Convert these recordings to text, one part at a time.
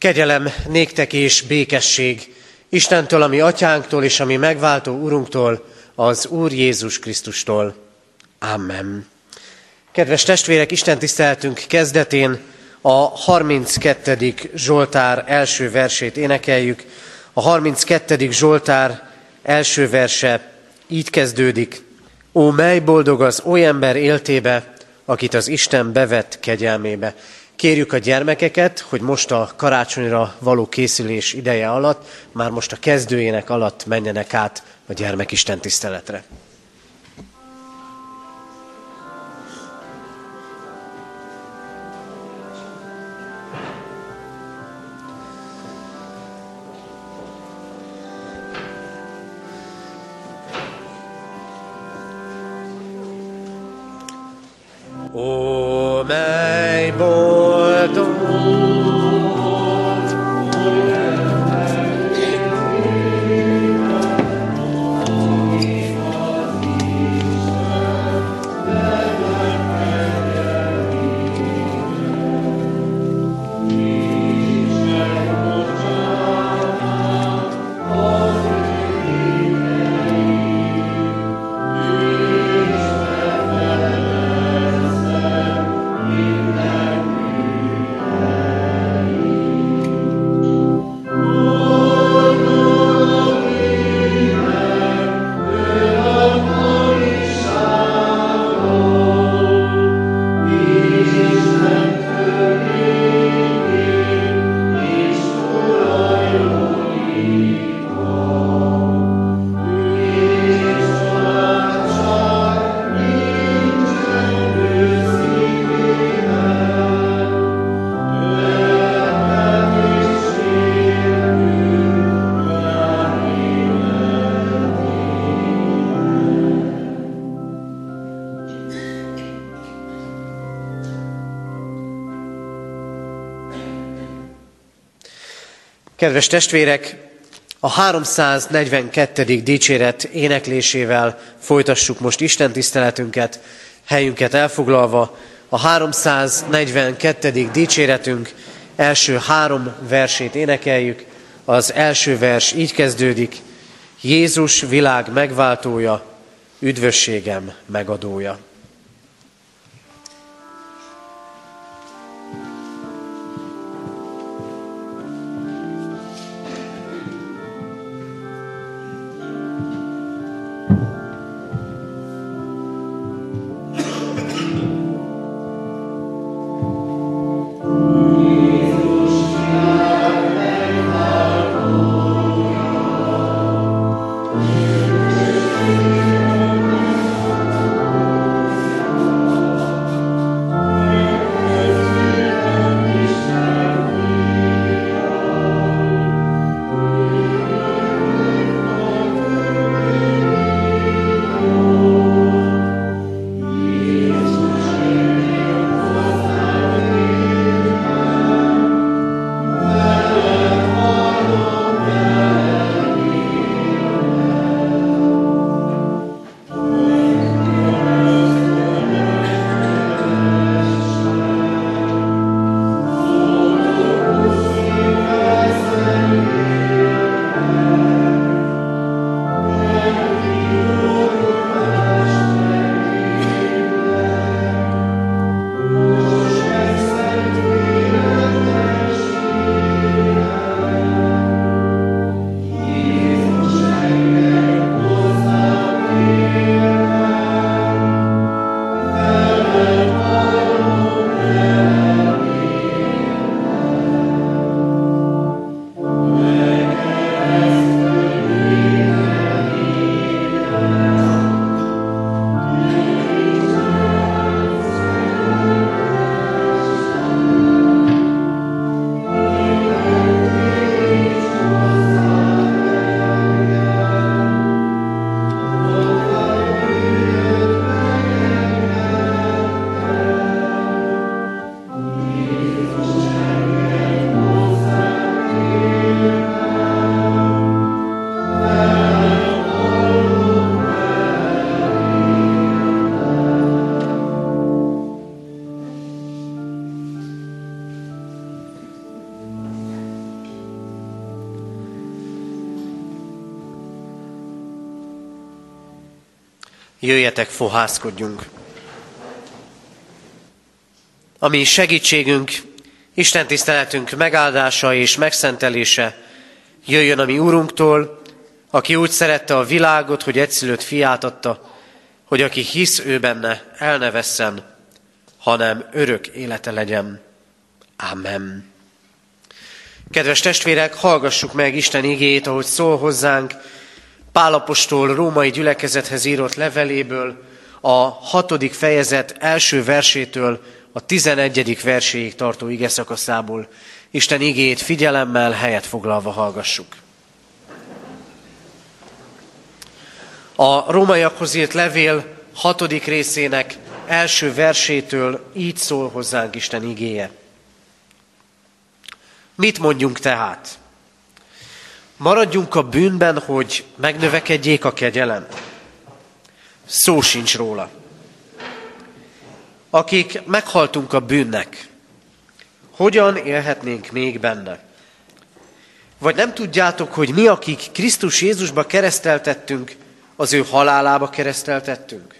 Kegyelem néktek és békesség Istentől, ami atyánktól és ami megváltó Urunktól, az Úr Jézus Krisztustól. Amen. Kedves testvérek, Isten tiszteltünk kezdetén a 32. Zsoltár első versét énekeljük. A 32. Zsoltár első verse így kezdődik. Ó, mely boldog az oly ember éltébe, akit az Isten bevett kegyelmébe. Kérjük a gyermekeket, hogy most a karácsonyra való készülés ideje alatt, már most a kezdőjének alatt menjenek át a gyermekisten tiszteletre. Ó, mely boldog Kedves testvérek, a 342. dicséret éneklésével folytassuk most Isten tiszteletünket, helyünket elfoglalva. A 342. dicséretünk első három versét énekeljük. Az első vers így kezdődik. Jézus világ megváltója, üdvösségem megadója. Jöjjetek, fohászkodjunk! Ami segítségünk, Isten tiszteletünk megáldása és megszentelése jöjjön a mi Úrunktól, aki úgy szerette a világot, hogy egyszülött fiát adta, hogy aki hisz ő benne, el ne vesszen, hanem örök élete legyen. Amen. Kedves testvérek, hallgassuk meg Isten igét, ahogy szól hozzánk Pálapostól római gyülekezethez írott leveléből, a hatodik fejezet első versétől a tizenegyedik verséig tartó ige szakaszából. Isten igét figyelemmel, helyet foglalva hallgassuk. A rómaiakhoz írt levél hatodik részének első versétől így szól hozzánk Isten igéje. Mit mondjunk tehát? Maradjunk a bűnben, hogy megnövekedjék a kegyelem? Szó sincs róla. Akik meghaltunk a bűnnek, hogyan élhetnénk még benne? Vagy nem tudjátok, hogy mi, akik Krisztus Jézusba kereszteltettünk, az ő halálába kereszteltettünk?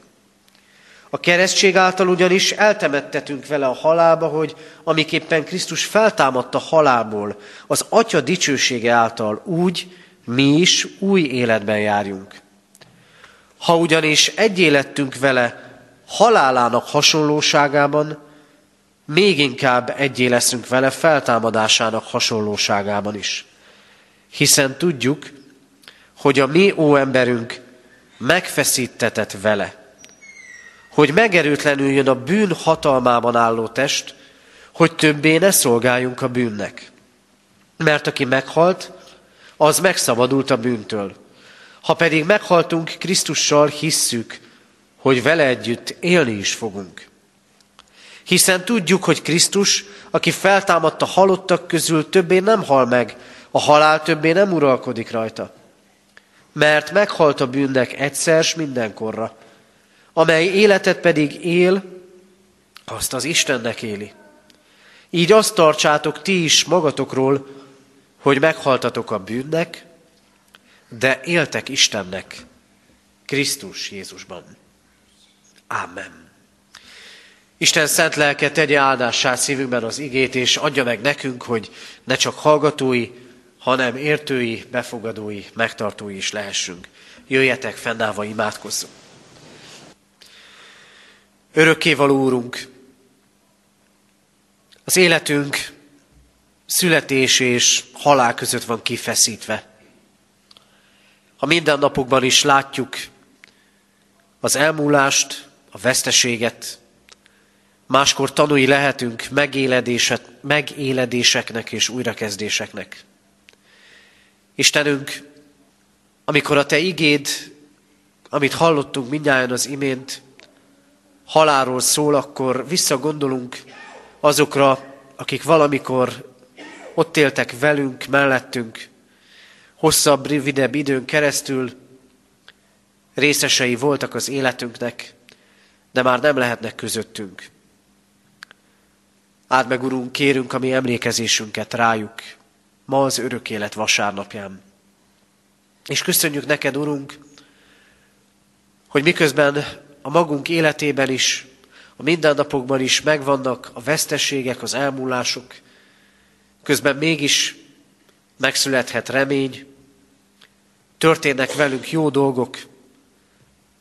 A keresztség által ugyanis eltemettetünk vele a halálba, hogy amiképpen Krisztus feltámadta halálból, az Atya dicsősége által úgy mi is új életben járjunk. Ha ugyanis egy élettünk vele halálának hasonlóságában, még inkább egyé leszünk vele feltámadásának hasonlóságában is. Hiszen tudjuk, hogy a mi óemberünk megfeszítetett vele, hogy megerőtlenüljön a bűn hatalmában álló test, hogy többé ne szolgáljunk a bűnnek. Mert aki meghalt, az megszabadult a bűntől. Ha pedig meghaltunk Krisztussal, hisszük, hogy vele együtt élni is fogunk. Hiszen tudjuk, hogy Krisztus, aki feltámadta halottak közül, többé nem hal meg, a halál többé nem uralkodik rajta. Mert meghalt a bűnnek egyszer s mindenkorra, amely életet pedig él, azt az Istennek éli. Így azt tartsátok ti is magatokról, hogy meghaltatok a bűnnek, de éltek Istennek, Krisztus Jézusban. Amen. Isten szent lelke tegye áldássá szívünkben az igét, és adja meg nekünk, hogy ne csak hallgatói, hanem értői, befogadói, megtartói is lehessünk. Jöjjetek, fennállva imádkozzunk. Örökkévaló Úrunk, az életünk születés és halál között van kifeszítve. Ha mindennapokban is látjuk az elmúlást, a veszteséget, máskor tanúi lehetünk megéledéseknek és újrakezdéseknek. Istenünk, amikor a Te igéd, amit hallottunk mindjárt az imént, halálról szól, akkor visszagondolunk azokra, akik valamikor ott éltek velünk, mellettünk, hosszabb, rövidebb időn keresztül részesei voltak az életünknek, de már nem lehetnek közöttünk. Áld meg, Urunk, kérünk a mi emlékezésünket rájuk, ma az örök élet vasárnapján. És köszönjük neked, Urunk, hogy miközben a magunk életében is, a mindennapokban is megvannak a veszteségek, az elmúlások, közben mégis megszülethet remény, történnek velünk jó dolgok,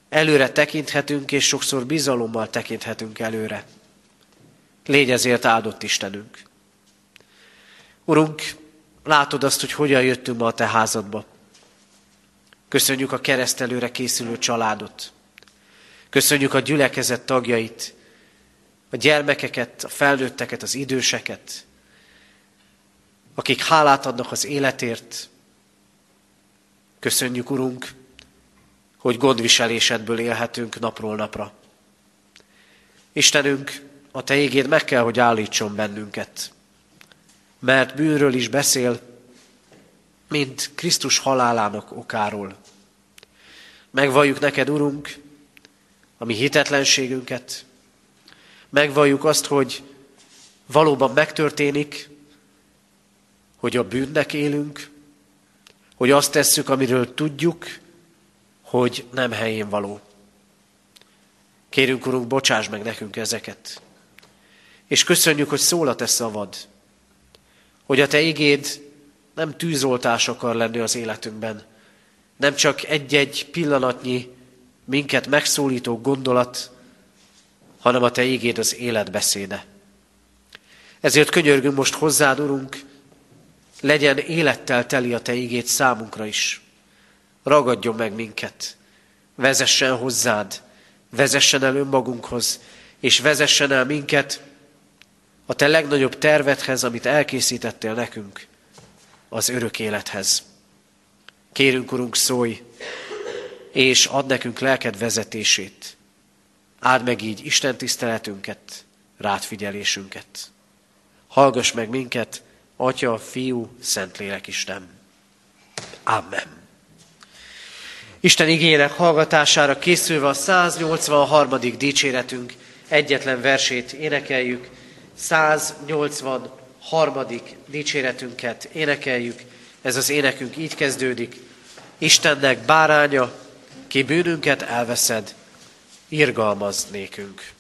előre tekinthetünk, és sokszor bizalommal tekinthetünk előre. Légy ezért áldott Istenünk. Urunk, látod azt, hogy hogyan jöttünk ma a Te házadba. Köszönjük a keresztelőre készülő családot. Köszönjük a gyülekezet tagjait, a gyermekeket, a felnőtteket, az időseket, akik hálát adnak az életért. Köszönjük, Urunk, hogy gondviselésedből élhetünk napról napra. Istenünk, a Te égéd meg kell, hogy állítson bennünket, mert bűnről is beszél, mint Krisztus halálának okáról. Megvalljuk neked, Urunk, a mi hitetlenségünket, megvalljuk azt, hogy valóban megtörténik, hogy a bűnnek élünk, hogy azt tesszük, amiről tudjuk, hogy nem helyén való. Kérünk, Urunk, bocsáss meg nekünk ezeket. És köszönjük, hogy szól a Te szavad, hogy a Te igéd nem tűzoltás akar lenni az életünkben, nem csak egy-egy pillanatnyi minket megszólító gondolat, hanem a Te ígéd az életbeszéde. Ezért könyörgünk most hozzád, Urunk, legyen élettel teli a Te ígéd számunkra is. Ragadjon meg minket, vezessen hozzád, vezessen el önmagunkhoz, és vezessen el minket a Te legnagyobb tervedhez, amit elkészítettél nekünk, az örök élethez. Kérünk, Urunk, szólj, és add nekünk lelked vezetését. Áld meg így Isten tiszteletünket, rátfigyelésünket. Hallgass meg minket, Atya, Fiú, Szentlélek Isten. Amen. Isten igények hallgatására készülve a 183. dicséretünk egyetlen versét énekeljük. 183. dicséretünket énekeljük. Ez az énekünk így kezdődik. Istennek báránya, ki bűnünket elveszed, irgalmaz nékünk.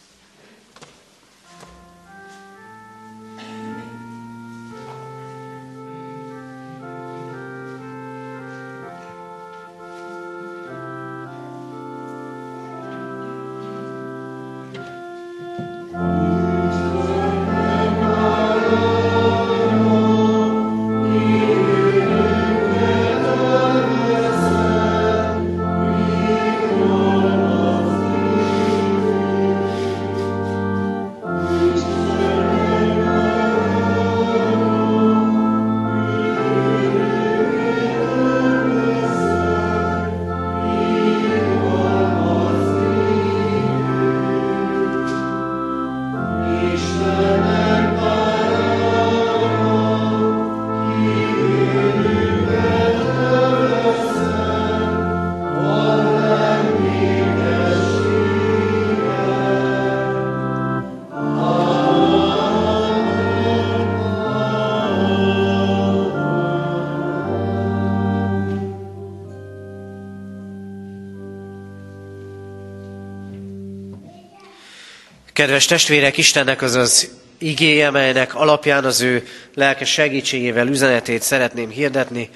Kedves testvérek, Istennek az az igéje, melynek alapján az ő lelke segítségével üzenetét szeretném hirdetni,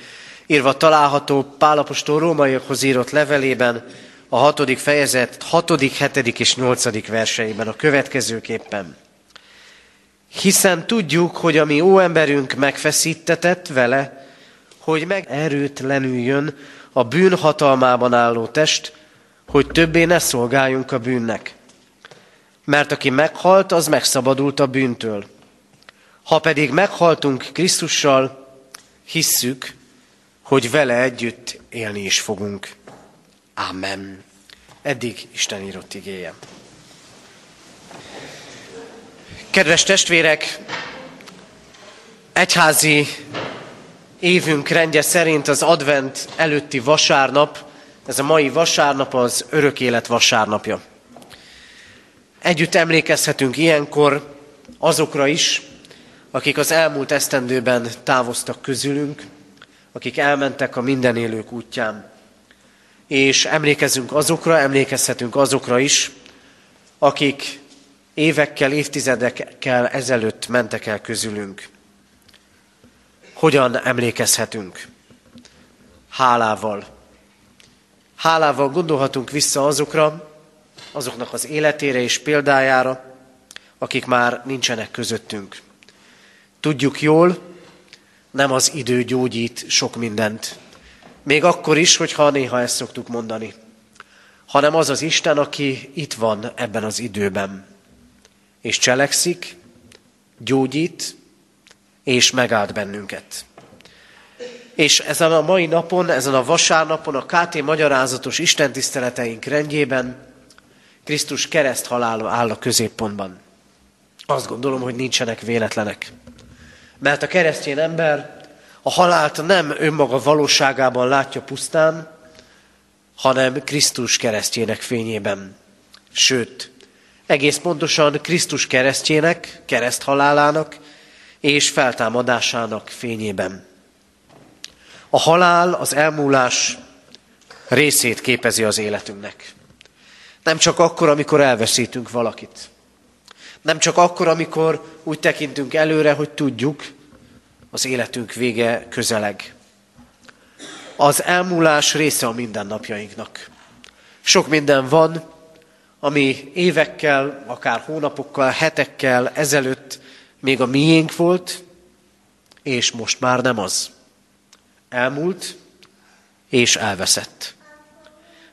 írva található Pálapostól rómaiakhoz írott levelében, a hatodik fejezet hatodik, hetedik és nyolcadik verseiben a következőképpen. Hiszen tudjuk, hogy a mi óemberünk megfeszítetett vele, hogy meg erőtlenüljön a bűn hatalmában álló test, hogy többé ne szolgáljunk a bűnnek. Mert aki meghalt, az megszabadult a bűntől. Ha pedig meghaltunk Krisztussal, hisszük, hogy vele együtt élni is fogunk. Amen. Eddig Isten írott igéje. Kedves testvérek, egyházi évünk rendje szerint az advent előtti vasárnap, ez a mai vasárnap az örök élet vasárnapja. Együtt emlékezhetünk ilyenkor azokra is, akik az elmúlt esztendőben távoztak közülünk, akik elmentek a mindenélők útján. És emlékezünk azokra, emlékezhetünk azokra is, akik évekkel, évtizedekkel ezelőtt mentek el közülünk. Hogyan emlékezhetünk? Hálával. Hálával gondolhatunk vissza azokra, azoknak az életére és példájára, akik már nincsenek közöttünk. Tudjuk jól, nem az idő gyógyít sok mindent. Még akkor is, hogyha néha ezt szoktuk mondani. Hanem az az Isten, aki itt van ebben az időben. És cselekszik, gyógyít, és megáld bennünket. És ezen a mai napon, ezen a vasárnapon, a KT magyarázatos istentiszteleteink rendjében Krisztus kereszt halála áll a középpontban. Azt gondolom, hogy nincsenek véletlenek. Mert a keresztény ember a halált nem önmaga valóságában látja pusztán, hanem Krisztus keresztjének fényében. Sőt, egész pontosan Krisztus keresztjének, kereszthalálának és feltámadásának fényében. A halál, az elmúlás részét képezi az életünknek. Nem csak akkor, amikor elveszítünk valakit. Nem csak akkor, amikor úgy tekintünk előre, hogy tudjuk, az életünk vége közeleg. Az elmúlás része a mindennapjainknak. Sok minden van, ami évekkel, akár hónapokkal, hetekkel ezelőtt még a miénk volt, és most már nem az. Elmúlt, és elveszett.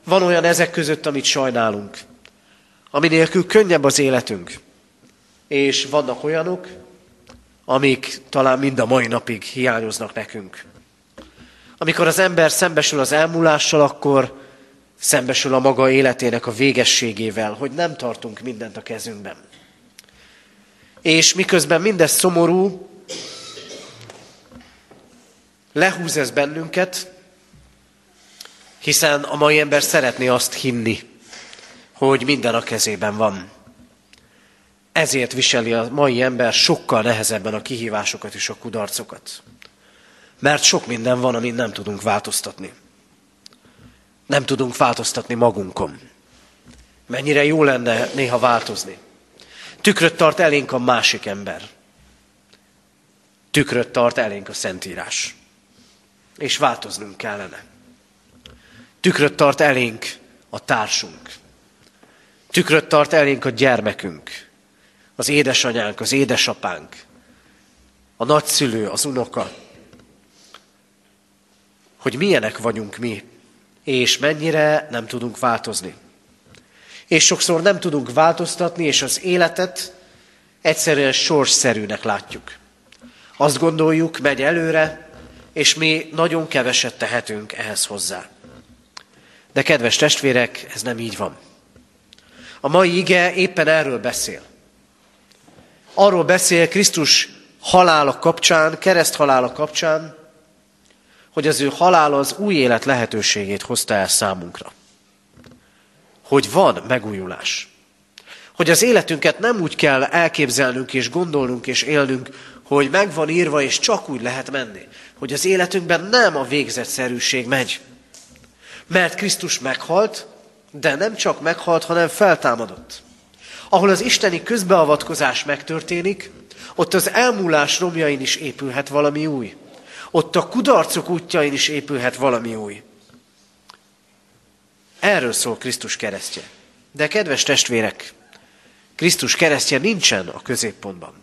Van olyan ezek között, amit sajnálunk, ami könnyebb az életünk. És vannak olyanok, amik talán mind a mai napig hiányoznak nekünk. Amikor az ember szembesül az elmúlással, akkor szembesül a maga életének a végességével, hogy nem tartunk mindent a kezünkben. És miközben mindez szomorú, lehúz ez bennünket, hiszen a mai ember szeretné azt hinni, hogy minden a kezében van. Ezért viseli a mai ember sokkal nehezebben a kihívásokat és a kudarcokat. Mert sok minden van, amit nem tudunk változtatni. Nem tudunk változtatni magunkon. Mennyire jó lenne néha változni. Tükröt tart elénk a másik ember. Tükröt tart elénk a Szentírás. És változnunk kellene. Tükröt tart elénk a társunk. Tükröt tart elénk a gyermekünk, az édesanyánk, az édesapánk, a nagyszülő, az unoka. Hogy milyenek vagyunk mi, és mennyire nem tudunk változni. És sokszor nem tudunk változtatni, és az életet egyszerűen sorsszerűnek látjuk. Azt gondoljuk, megy előre, és mi nagyon keveset tehetünk ehhez hozzá. De kedves testvérek, ez nem így van. A mai ige éppen erről beszél. Arról beszél Krisztus halála kapcsán, kereszt halála kapcsán, hogy az ő halála az új élet lehetőségét hozta el számunkra. Hogy van megújulás. Hogy az életünket nem úgy kell elképzelnünk és gondolnunk és élnünk, hogy meg van írva és csak úgy lehet menni. Hogy az életünkben nem a végzetszerűség megy. Mert Krisztus meghalt, de nem csak meghalt, hanem feltámadott. Ahol az isteni közbeavatkozás megtörténik, ott az elmúlás romjain is épülhet valami új. Ott a kudarcok útjain is épülhet valami új. Erről szól Krisztus keresztje. De kedves testvérek, Krisztus keresztje nincsen a középpontban.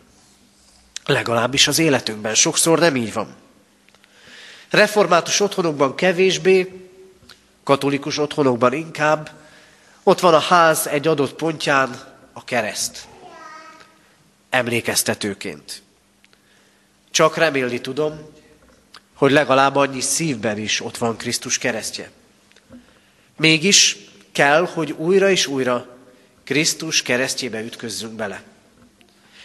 Legalábbis az életünkben sokszor nem így van. Református otthonokban kevésbé, katolikus otthonokban inkább, ott van a ház egy adott pontján a kereszt. Emlékeztetőként. Csak remélni tudom, hogy legalább annyi szívben is ott van Krisztus keresztje. Mégis kell, hogy újra és újra Krisztus keresztjébe ütközzünk bele.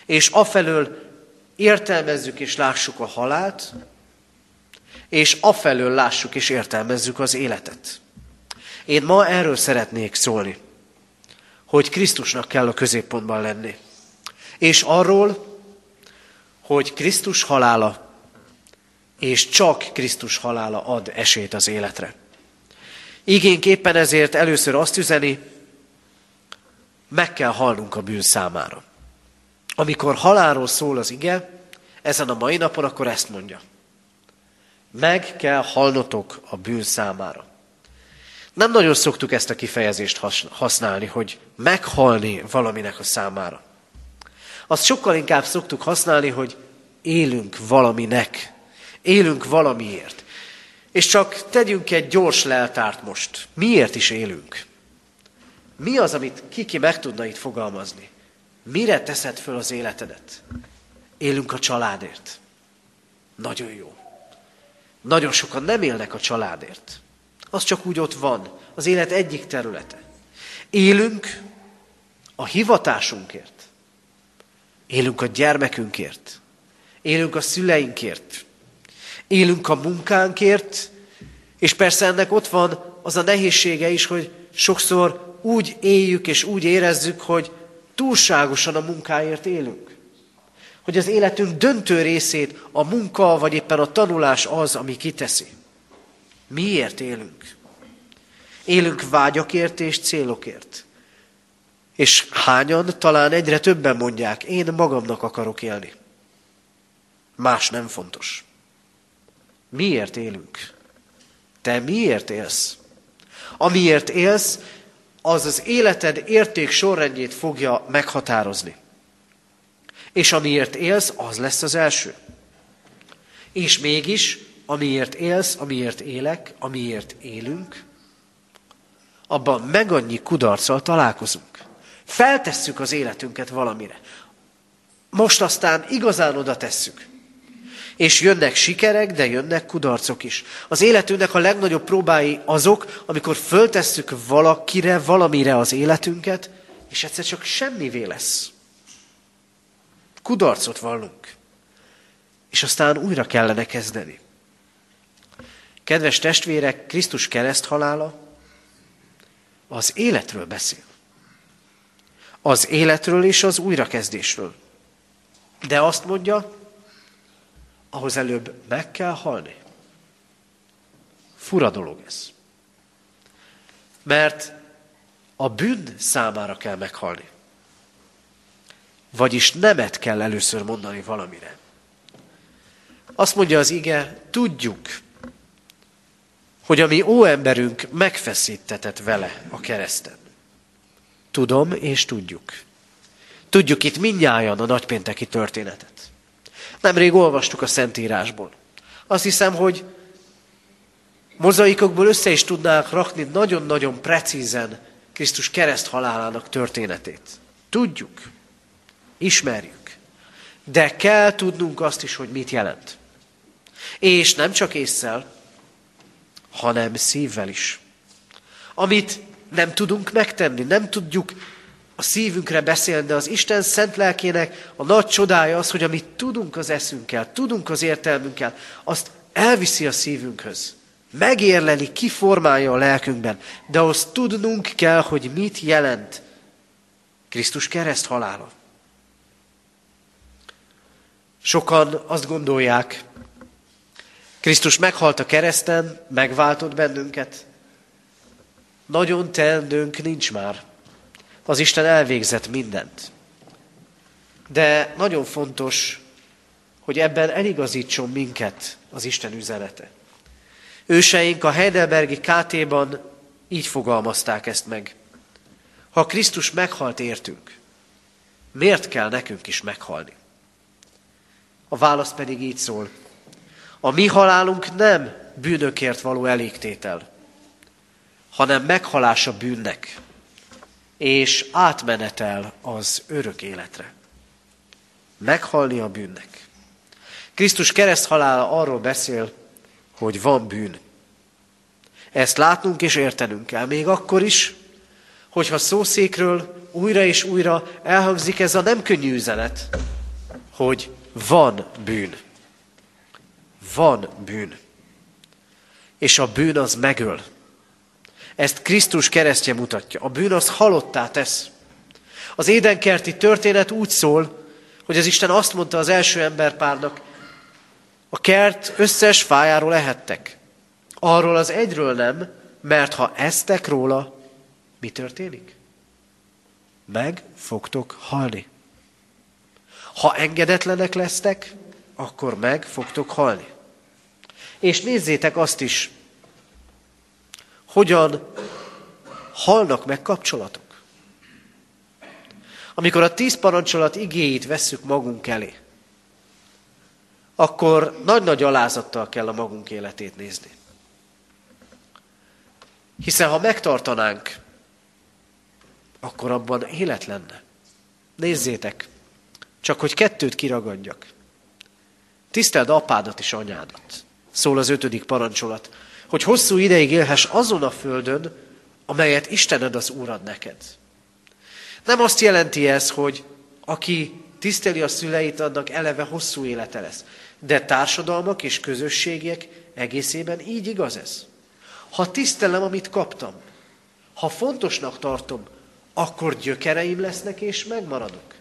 És afelől értelmezzük és lássuk a halált, és afelől lássuk és értelmezzük az életet. Én ma erről szeretnék szólni, hogy Krisztusnak kell a középpontban lenni. És arról, hogy Krisztus halála, és csak Krisztus halála ad esélyt az életre. Igénk éppen ezért először azt üzeni, meg kell halnunk a bűn számára. Amikor halálról szól az ige, ezen a mai napon, akkor ezt mondja. Meg kell halnotok a bűn számára. Nem nagyon szoktuk ezt a kifejezést használni, hogy meghalni valaminek a számára. Azt sokkal inkább szoktuk használni, hogy élünk valaminek, élünk valamiért. És csak tegyünk egy gyors leltárt most. Miért is élünk? Mi az, amit kiki meg tudna itt fogalmazni? Mire teszed föl az életedet? Élünk a családért. Nagyon jó. Nagyon sokan nem élnek a családért az csak úgy ott van, az élet egyik területe. Élünk a hivatásunkért. Élünk a gyermekünkért. Élünk a szüleinkért. Élünk a munkánkért, és persze ennek ott van az a nehézsége is, hogy sokszor úgy éljük és úgy érezzük, hogy túlságosan a munkáért élünk. Hogy az életünk döntő részét a munka, vagy éppen a tanulás az, ami kiteszi. Miért élünk? Élünk vágyakért és célokért. És hányan, talán egyre többen mondják, én magamnak akarok élni. Más nem fontos. Miért élünk? Te miért élsz? Amiért élsz, az az életed érték sorrendjét fogja meghatározni. És amiért élsz, az lesz az első. És mégis, amiért élsz, amiért élek, amiért élünk, abban meg annyi kudarccal találkozunk. Feltesszük az életünket valamire. Most aztán igazán oda tesszük. És jönnek sikerek, de jönnek kudarcok is. Az életünknek a legnagyobb próbái azok, amikor föltesszük valakire, valamire az életünket, és egyszer csak semmivé lesz. Kudarcot vallunk. És aztán újra kellene kezdeni. Kedves testvérek, Krisztus kereszt halála az életről beszél. Az életről és az újrakezdésről. De azt mondja, ahhoz előbb meg kell halni. Fura dolog ez. Mert a bűn számára kell meghalni. Vagyis nemet kell először mondani valamire. Azt mondja az ige, tudjuk, hogy a mi óemberünk megfeszítetett vele a kereszten. Tudom és tudjuk. Tudjuk itt mindnyájan a nagypénteki történetet. Nemrég olvastuk a Szentírásból. Azt hiszem, hogy mozaikokból össze is tudnánk rakni nagyon-nagyon precízen Krisztus kereszt halálának történetét. Tudjuk, ismerjük, de kell tudnunk azt is, hogy mit jelent. És nem csak észszel, hanem szívvel is. Amit nem tudunk megtenni, nem tudjuk a szívünkre beszélni, de az Isten szent lelkének a nagy csodája az, hogy amit tudunk az eszünkkel, tudunk az értelmünkkel, azt elviszi a szívünkhöz. Megérleli, kiformálja a lelkünkben, de azt tudnunk kell, hogy mit jelent Krisztus kereszt halála. Sokan azt gondolják, Krisztus meghalt a kereszten, megváltott bennünket. Nagyon teendőnk nincs már. Az Isten elvégzett mindent. De nagyon fontos, hogy ebben eligazítson minket az Isten üzenete. Őseink a Heidelbergi KT-ban így fogalmazták ezt meg. Ha Krisztus meghalt értünk, miért kell nekünk is meghalni? A válasz pedig így szól. A mi halálunk nem bűnökért való elégtétel, hanem meghalás a bűnnek, és átmenetel az örök életre. Meghalni a bűnnek. Krisztus kereszt halála arról beszél, hogy van bűn. Ezt látnunk és értenünk kell, még akkor is, hogyha szószékről újra és újra elhangzik ez a nem könnyű üzenet, hogy van bűn. Van bűn. És a bűn az megöl. Ezt Krisztus keresztje mutatja. A bűn az halottá tesz. Az édenkerti történet úgy szól, hogy az Isten azt mondta az első emberpárnak, a kert összes fájáról ehettek. Arról az egyről nem, mert ha eztek róla, mi történik? Meg fogtok halni. Ha engedetlenek lesztek, akkor meg fogtok halni. És nézzétek azt is, hogyan halnak meg kapcsolatok. Amikor a tíz parancsolat igéit vesszük magunk elé, akkor nagy-nagy alázattal kell a magunk életét nézni. Hiszen ha megtartanánk, akkor abban élet lenne. Nézzétek, csak hogy kettőt kiragadjak. Tiszteld apádat és anyádat, szól az ötödik parancsolat hogy hosszú ideig élhess azon a földön, amelyet Istened az Úrad neked. Nem azt jelenti ez, hogy aki tiszteli a szüleit, annak eleve hosszú élete lesz. De társadalmak és közösségek egészében így igaz ez. Ha tisztelem, amit kaptam, ha fontosnak tartom, akkor gyökereim lesznek és megmaradok.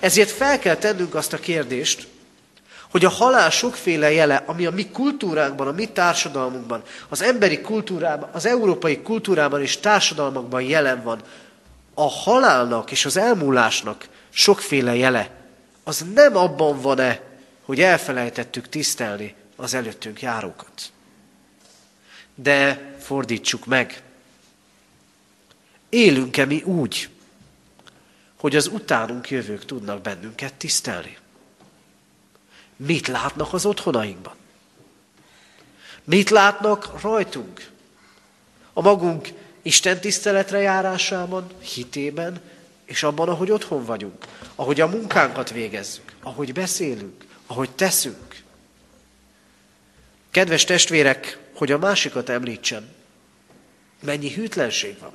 Ezért fel kell tennünk azt a kérdést, hogy a halál sokféle jele, ami a mi kultúránkban, a mi társadalmunkban, az emberi kultúrában, az európai kultúrában és társadalmakban jelen van, a halálnak és az elmúlásnak sokféle jele, az nem abban van-e, hogy elfelejtettük tisztelni az előttünk járókat. De fordítsuk meg. Élünk-e mi úgy, hogy az utánunk jövők tudnak bennünket tisztelni? Mit látnak az otthonainkban? Mit látnak rajtunk? A magunk Isten tiszteletre járásában, hitében, és abban, ahogy otthon vagyunk, ahogy a munkánkat végezzük, ahogy beszélünk, ahogy teszünk. Kedves testvérek, hogy a másikat említsem, mennyi hűtlenség van.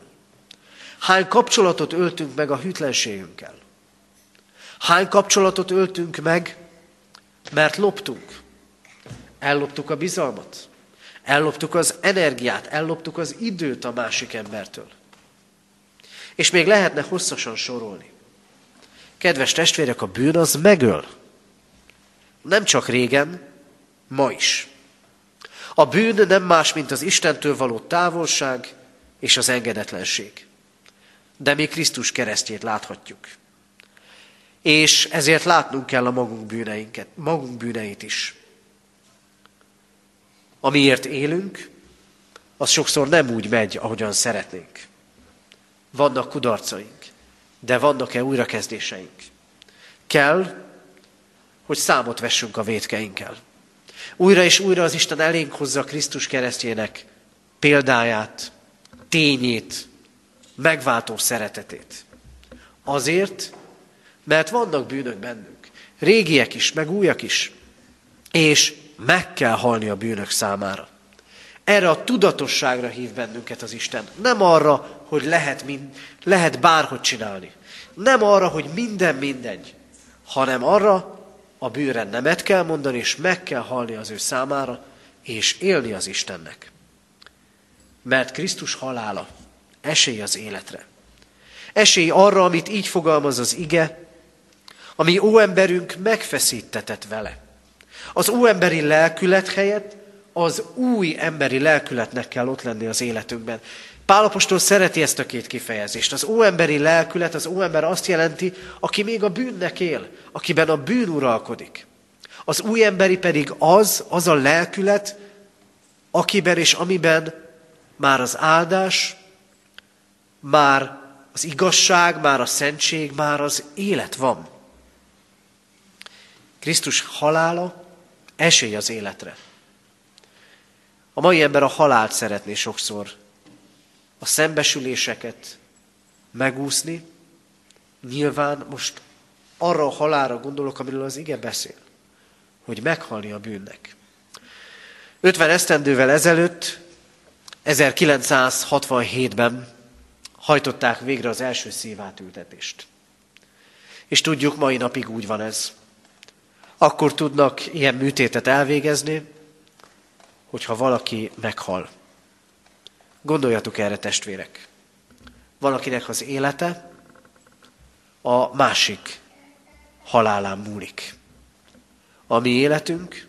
Hány kapcsolatot öltünk meg a hűtlenségünkkel? Hány kapcsolatot öltünk meg, mert loptunk? Elloptuk a bizalmat. Elloptuk az energiát, elloptuk az időt a másik embertől. És még lehetne hosszasan sorolni. Kedves testvérek, a bűn az megöl. Nem csak régen, ma is. A bűn nem más, mint az Istentől való távolság és az engedetlenség. De mi Krisztus keresztjét láthatjuk. És ezért látnunk kell a magunk bűneinket, magunk bűneit is. Amiért élünk, az sokszor nem úgy megy, ahogyan szeretnénk. Vannak kudarcaink, de vannak-e újrakezdéseink? Kell, hogy számot vessünk a vétkeinkkel. Újra és újra az Isten elénk hozza Krisztus keresztjének példáját, tényét, megváltó szeretetét. Azért, mert vannak bűnök bennünk. Régiek is, meg újak is. És meg kell halni a bűnök számára. Erre a tudatosságra hív bennünket az Isten. Nem arra, hogy lehet, mind, lehet bárhogy csinálni. Nem arra, hogy minden mindegy, hanem arra, a bűnre nemet kell mondani, és meg kell halni az ő számára, és élni az Istennek. Mert Krisztus halála esély az életre. Esély arra, amit így fogalmaz az ige, ami óemberünk megfeszítetett vele. Az óemberi lelkület helyett az új emberi lelkületnek kell ott lenni az életünkben. Pálapostól szereti ezt a két kifejezést. Az óemberi lelkület, az óember azt jelenti, aki még a bűnnek él, akiben a bűn uralkodik. Az új emberi pedig az, az a lelkület, akiben és amiben már az áldás, már az igazság, már a szentség, már az élet van. Krisztus halála esély az életre. A mai ember a halált szeretné sokszor, a szembesüléseket megúszni. Nyilván most arra a halára gondolok, amiről az ige beszél, hogy meghalni a bűnnek. 50 esztendővel ezelőtt, 1967-ben hajtották végre az első szívátültetést. És tudjuk, mai napig úgy van ez. Akkor tudnak ilyen műtétet elvégezni, hogyha valaki meghal. Gondoljatok erre, testvérek. Valakinek az élete a másik halálán múlik. A mi életünk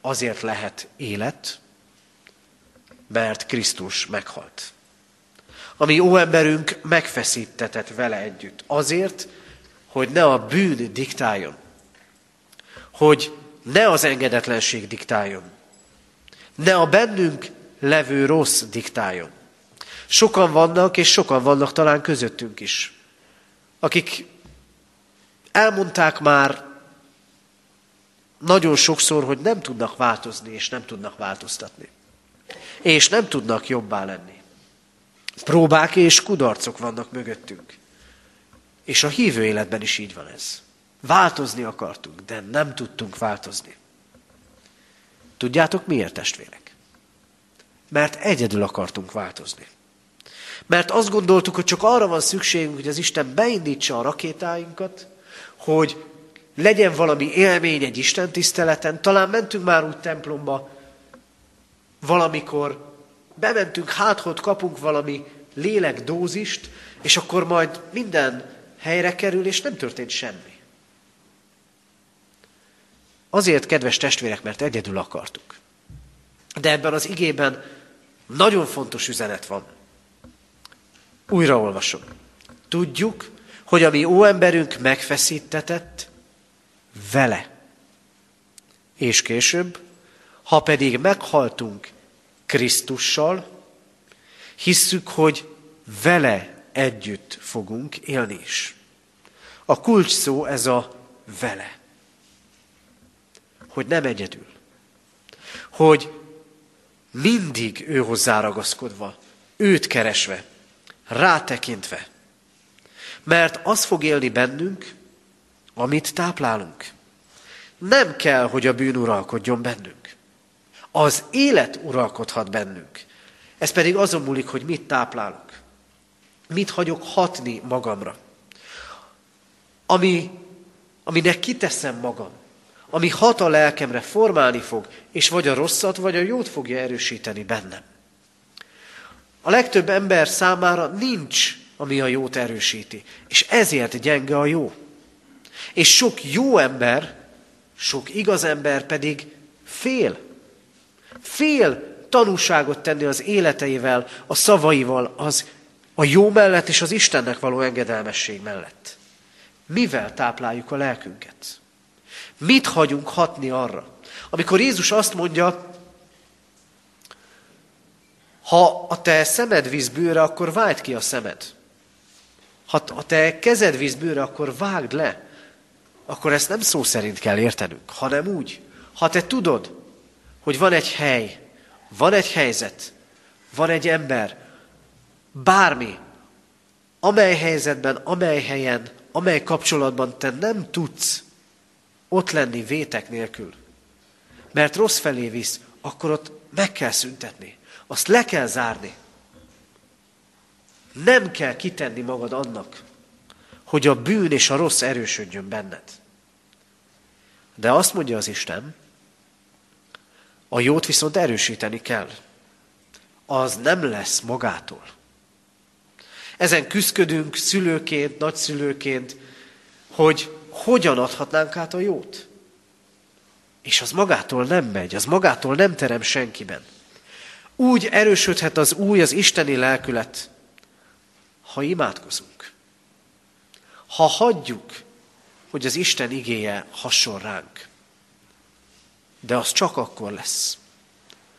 azért lehet élet, mert Krisztus meghalt. A mi óemberünk megfeszítetett vele együtt. Azért, hogy ne a bűn diktáljon. Hogy ne az engedetlenség diktáljon. Ne a bennünk levő rossz diktáljon. Sokan vannak, és sokan vannak talán közöttünk is, akik elmondták már nagyon sokszor, hogy nem tudnak változni, és nem tudnak változtatni. És nem tudnak jobbá lenni. Próbák és kudarcok vannak mögöttünk. És a hívő életben is így van ez. Változni akartunk, de nem tudtunk változni. Tudjátok miért, testvérek? Mert egyedül akartunk változni. Mert azt gondoltuk, hogy csak arra van szükségünk, hogy az Isten beindítsa a rakétáinkat, hogy legyen valami élmény egy Isten tiszteleten. Talán mentünk már úgy templomba valamikor, bementünk, hát kapunk valami lélekdózist, és akkor majd minden helyre kerül, és nem történt semmi. Azért, kedves testvérek, mert egyedül akartuk. De ebben az igében nagyon fontos üzenet van. Újraolvasom. Tudjuk, hogy a mi óemberünk megfeszítetett vele. És később, ha pedig meghaltunk Krisztussal, hisszük, hogy vele együtt fogunk élni is. A kulcs szó ez a vele. Hogy nem egyedül. Hogy mindig ő hozzáragaszkodva, őt keresve, rátekintve. Mert az fog élni bennünk, amit táplálunk. Nem kell, hogy a bűn uralkodjon bennünk. Az élet uralkodhat bennünk. Ez pedig azon múlik, hogy mit táplálunk. Mit hagyok hatni magamra. Ami, aminek kiteszem magam. Ami hat a lelkemre, formálni fog, és vagy a rosszat, vagy a jót fogja erősíteni bennem. A legtöbb ember számára nincs, ami a jót erősíti, és ezért gyenge a jó. És sok jó ember, sok igaz ember pedig fél. Fél tanúságot tenni az életeivel, a szavaival, az a jó mellett és az Istennek való engedelmesség mellett. Mivel tápláljuk a lelkünket? Mit hagyunk hatni arra? Amikor Jézus azt mondja, ha a te szemed víz bőre, akkor vágd ki a szemed. Ha a te kezed víz bőre, akkor vágd le. Akkor ezt nem szó szerint kell értenünk, hanem úgy. Ha te tudod, hogy van egy hely, van egy helyzet, van egy ember, bármi, amely helyzetben, amely helyen, amely kapcsolatban te nem tudsz ott lenni vétek nélkül, mert rossz felé visz, akkor ott meg kell szüntetni. Azt le kell zárni. Nem kell kitenni magad annak, hogy a bűn és a rossz erősödjön benned. De azt mondja az Isten, a jót viszont erősíteni kell. Az nem lesz magától. Ezen küzdködünk szülőként, nagyszülőként, hogy hogyan adhatnánk át a jót. És az magától nem megy, az magától nem terem senkiben. Úgy erősödhet az új, az isteni lelkület, ha imádkozunk. Ha hagyjuk, hogy az Isten igéje hasson ránk. De az csak akkor lesz,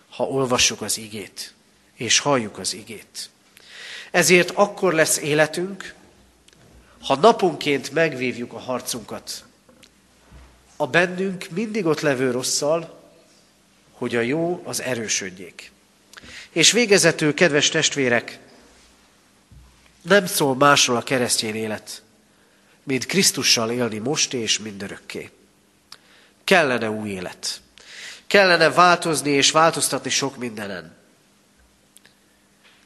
ha olvassuk az igét, és halljuk az igét. Ezért akkor lesz életünk, ha naponként megvívjuk a harcunkat, a bennünk mindig ott levő rosszal, hogy a jó az erősödjék. És végezetül, kedves testvérek, nem szól másról a keresztény élet, mint Krisztussal élni most és mindörökké. Kellene új élet. Kellene változni és változtatni sok mindenen.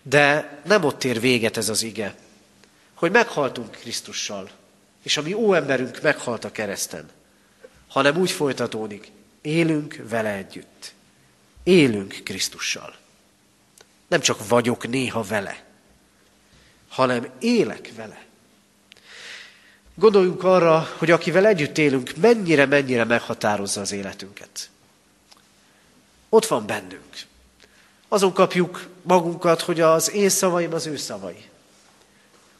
De nem ott ér véget ez az ige, hogy meghaltunk Krisztussal, és a mi óemberünk meghalt a kereszten, hanem úgy folytatódik, élünk vele együtt. Élünk Krisztussal. Nem csak vagyok néha vele, hanem élek vele. Gondoljunk arra, hogy akivel együtt élünk, mennyire-mennyire meghatározza az életünket. Ott van bennünk. Azon kapjuk magunkat, hogy az én szavaim az ő szavai.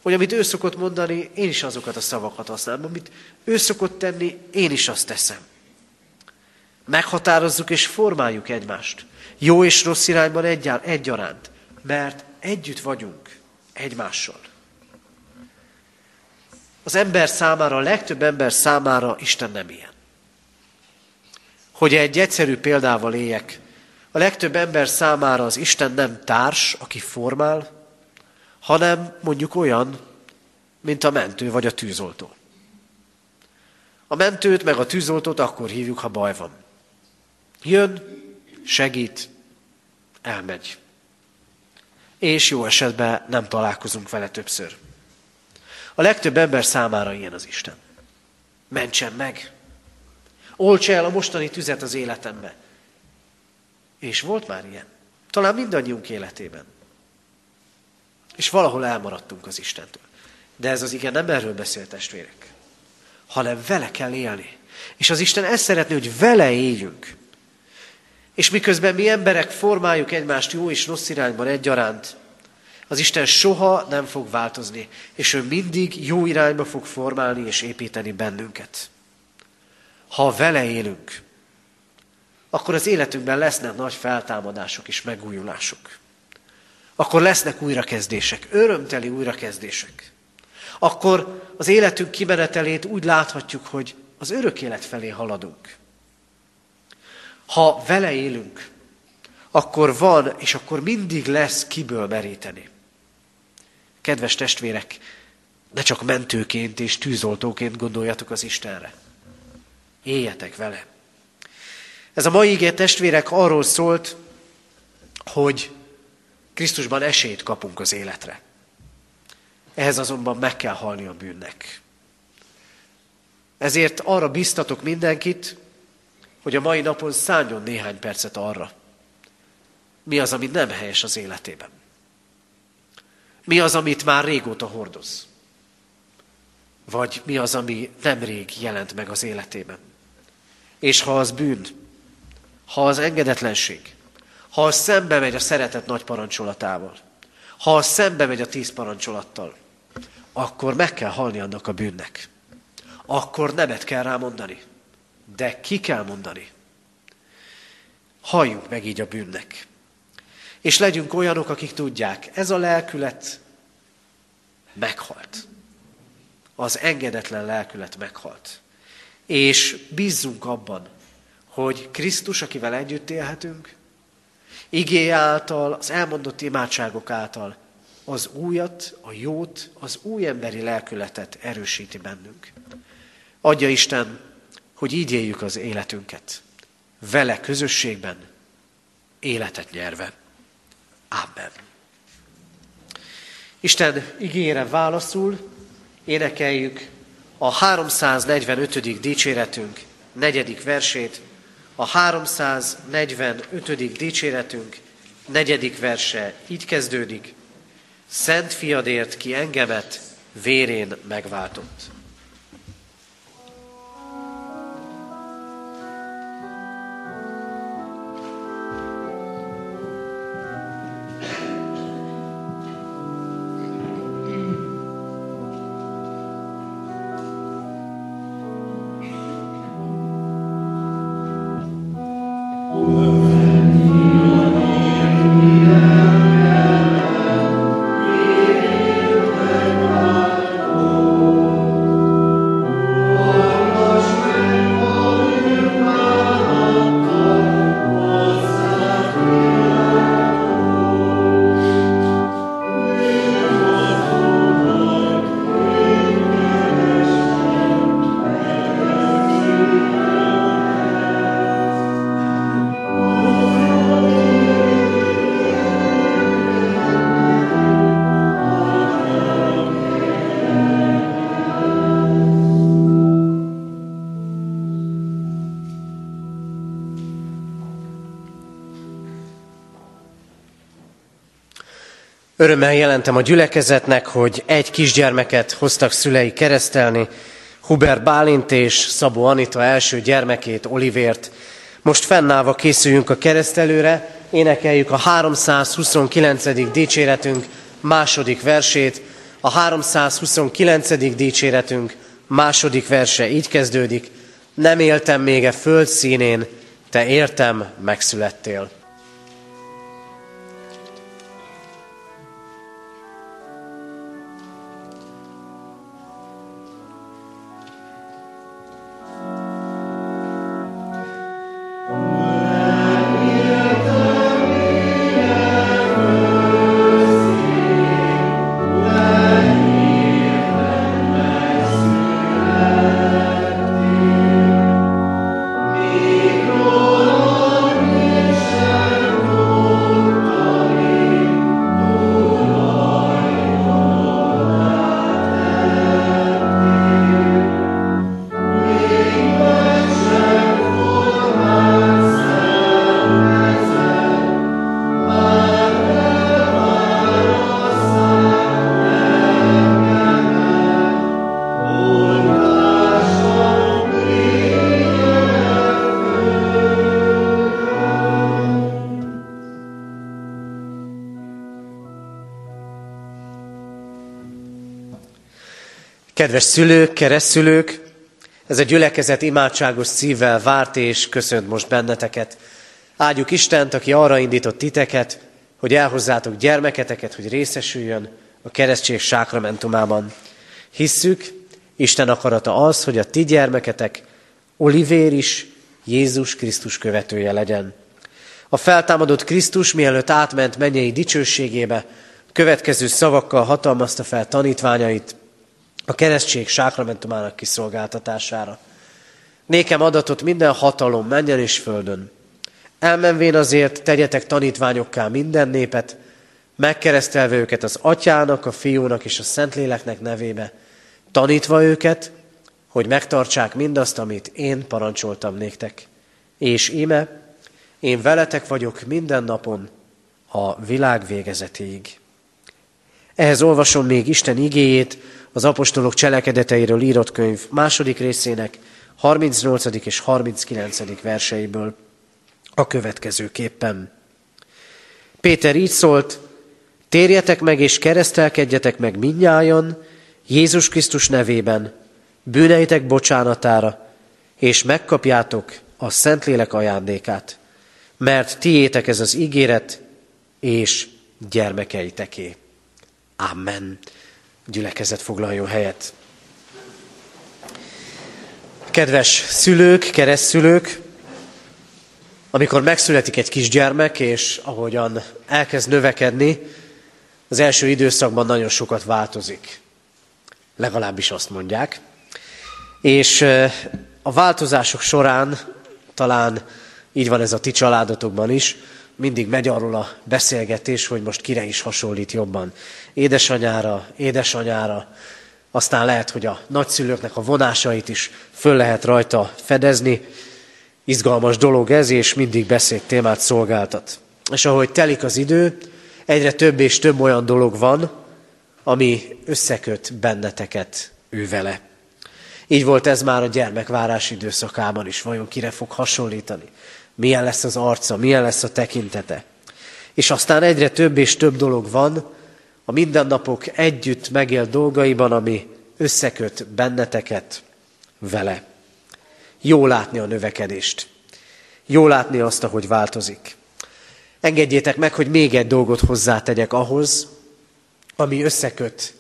Hogy amit ő szokott mondani, én is azokat a szavakat használom. Amit ő szokott tenni, én is azt teszem. Meghatározzuk és formáljuk egymást. Jó és rossz irányban egyaránt. Mert együtt vagyunk egymással. Az ember számára, a legtöbb ember számára Isten nem ilyen. Hogy egy egyszerű példával éljek, a legtöbb ember számára az Isten nem társ, aki formál, hanem mondjuk olyan, mint a mentő vagy a tűzoltó. A mentőt meg a tűzoltót akkor hívjuk, ha baj van. Jön, segít, elmegy. És jó esetben nem találkozunk vele többször. A legtöbb ember számára ilyen az Isten. Mentsen meg. Olcsa el a mostani tüzet az életembe. És volt már ilyen. Talán mindannyiunk életében. És valahol elmaradtunk az Istentől. De ez az igen nem erről beszél testvérek, hanem vele kell élni. És az Isten ezt szeretné, hogy vele éljünk. És miközben mi emberek formáljuk egymást jó és rossz irányban egyaránt, Az Isten soha nem fog változni, és ő mindig jó irányba fog formálni és építeni bennünket. Ha vele élünk, akkor az életünkben lesznek nagy feltámadások és megújulások. Akkor lesznek újrakezdések, örömteli újrakezdések. Akkor az életünk kimenetelét úgy láthatjuk, hogy az örök élet felé haladunk. Ha vele élünk, akkor van, és akkor mindig lesz kiből meríteni. Kedves testvérek, ne csak mentőként és tűzoltóként gondoljatok az Istenre. Éljetek vele. Ez a mai ígért testvérek arról szólt, hogy Krisztusban esélyt kapunk az életre. Ehhez azonban meg kell halni a bűnnek. Ezért arra biztatok mindenkit, hogy a mai napon szálljon néhány percet arra, mi az, ami nem helyes az életében. Mi az, amit már régóta hordoz. Vagy mi az, ami nemrég jelent meg az életében. És ha az bűn, ha az engedetlenség, ha az szembe megy a szeretet nagy parancsolatával, ha az szembe megy a tíz parancsolattal, akkor meg kell halni annak a bűnnek. Akkor nemet kell rámondani. De ki kell mondani? Halljunk meg így a bűnnek. És legyünk olyanok, akik tudják, ez a lelkület meghalt. Az engedetlen lelkület meghalt. És bízzunk abban, hogy Krisztus, akivel együtt élhetünk, igé által, az elmondott imádságok által az újat, a jót, az új emberi lelkületet erősíti bennünk. Adja Isten, hogy így éljük az életünket. Vele közösségben, életet nyerve. Amen. Isten ígére válaszul énekeljük a 345. dicséretünk negyedik versét, a 345. dicséretünk negyedik verse így kezdődik. Szent fiadért ki engemet vérén megváltott. Örömmel jelentem a gyülekezetnek, hogy egy kisgyermeket hoztak szülei keresztelni, Hubert Bálint és Szabó Anita első gyermekét, Olivért. Most fennállva készüljünk a keresztelőre, énekeljük a 329. dicséretünk második versét. A 329. dicséretünk második verse így kezdődik. Nem éltem még e föld színén, te értem megszülettél. Kedves szülők, keresztülők, ez a gyülekezet imádságos szívvel várt és köszönt most benneteket. Áldjuk Istent, aki arra indított titeket, hogy elhozzátok gyermeketeket, hogy részesüljön a keresztség sákramentumában. Hisszük, Isten akarata az, hogy a ti gyermeketek Olivér is Jézus Krisztus követője legyen. A feltámadott Krisztus, mielőtt átment mennyei dicsőségébe, következő szavakkal hatalmazta fel tanítványait a keresztség sákramentumának kiszolgáltatására. Nékem adatot minden hatalom menjen és földön. Elmenvén azért tegyetek tanítványokká minden népet, megkeresztelve őket az atyának, a fiúnak és a szentléleknek nevébe, tanítva őket, hogy megtartsák mindazt, amit én parancsoltam néktek. És íme, én veletek vagyok minden napon a világ végezetéig. Ehhez olvasom még Isten igéjét, az apostolok cselekedeteiről írott könyv második részének 38. és 39. verseiből a következőképpen. Péter így szólt, térjetek meg és keresztelkedjetek meg minnyájan Jézus Krisztus nevében, bűneitek bocsánatára, és megkapjátok a Szentlélek ajándékát, mert tiétek ez az ígéret, és gyermekeiteké. Amen. Gyülekezet foglaljon helyet. Kedves szülők, keresztszülők, amikor megszületik egy kisgyermek, és ahogyan elkezd növekedni, az első időszakban nagyon sokat változik. Legalábbis azt mondják. És a változások során, talán így van ez a ti családotokban is, mindig megy arról a beszélgetés, hogy most kire is hasonlít jobban. Édesanyára, édesanyára, aztán lehet, hogy a nagyszülőknek a vonásait is föl lehet rajta fedezni. Izgalmas dolog ez, és mindig beszéd témát szolgáltat. És ahogy telik az idő, egyre több és több olyan dolog van, ami összeköt benneteket ő vele. Így volt ez már a gyermekvárás időszakában is. Vajon kire fog hasonlítani? Milyen lesz az arca? Milyen lesz a tekintete? És aztán egyre több és több dolog van a mindennapok együtt megélt dolgaiban, ami összeköt benneteket vele. Jó látni a növekedést. Jó látni azt, ahogy változik. Engedjétek meg, hogy még egy dolgot hozzátegyek ahhoz, ami összeköt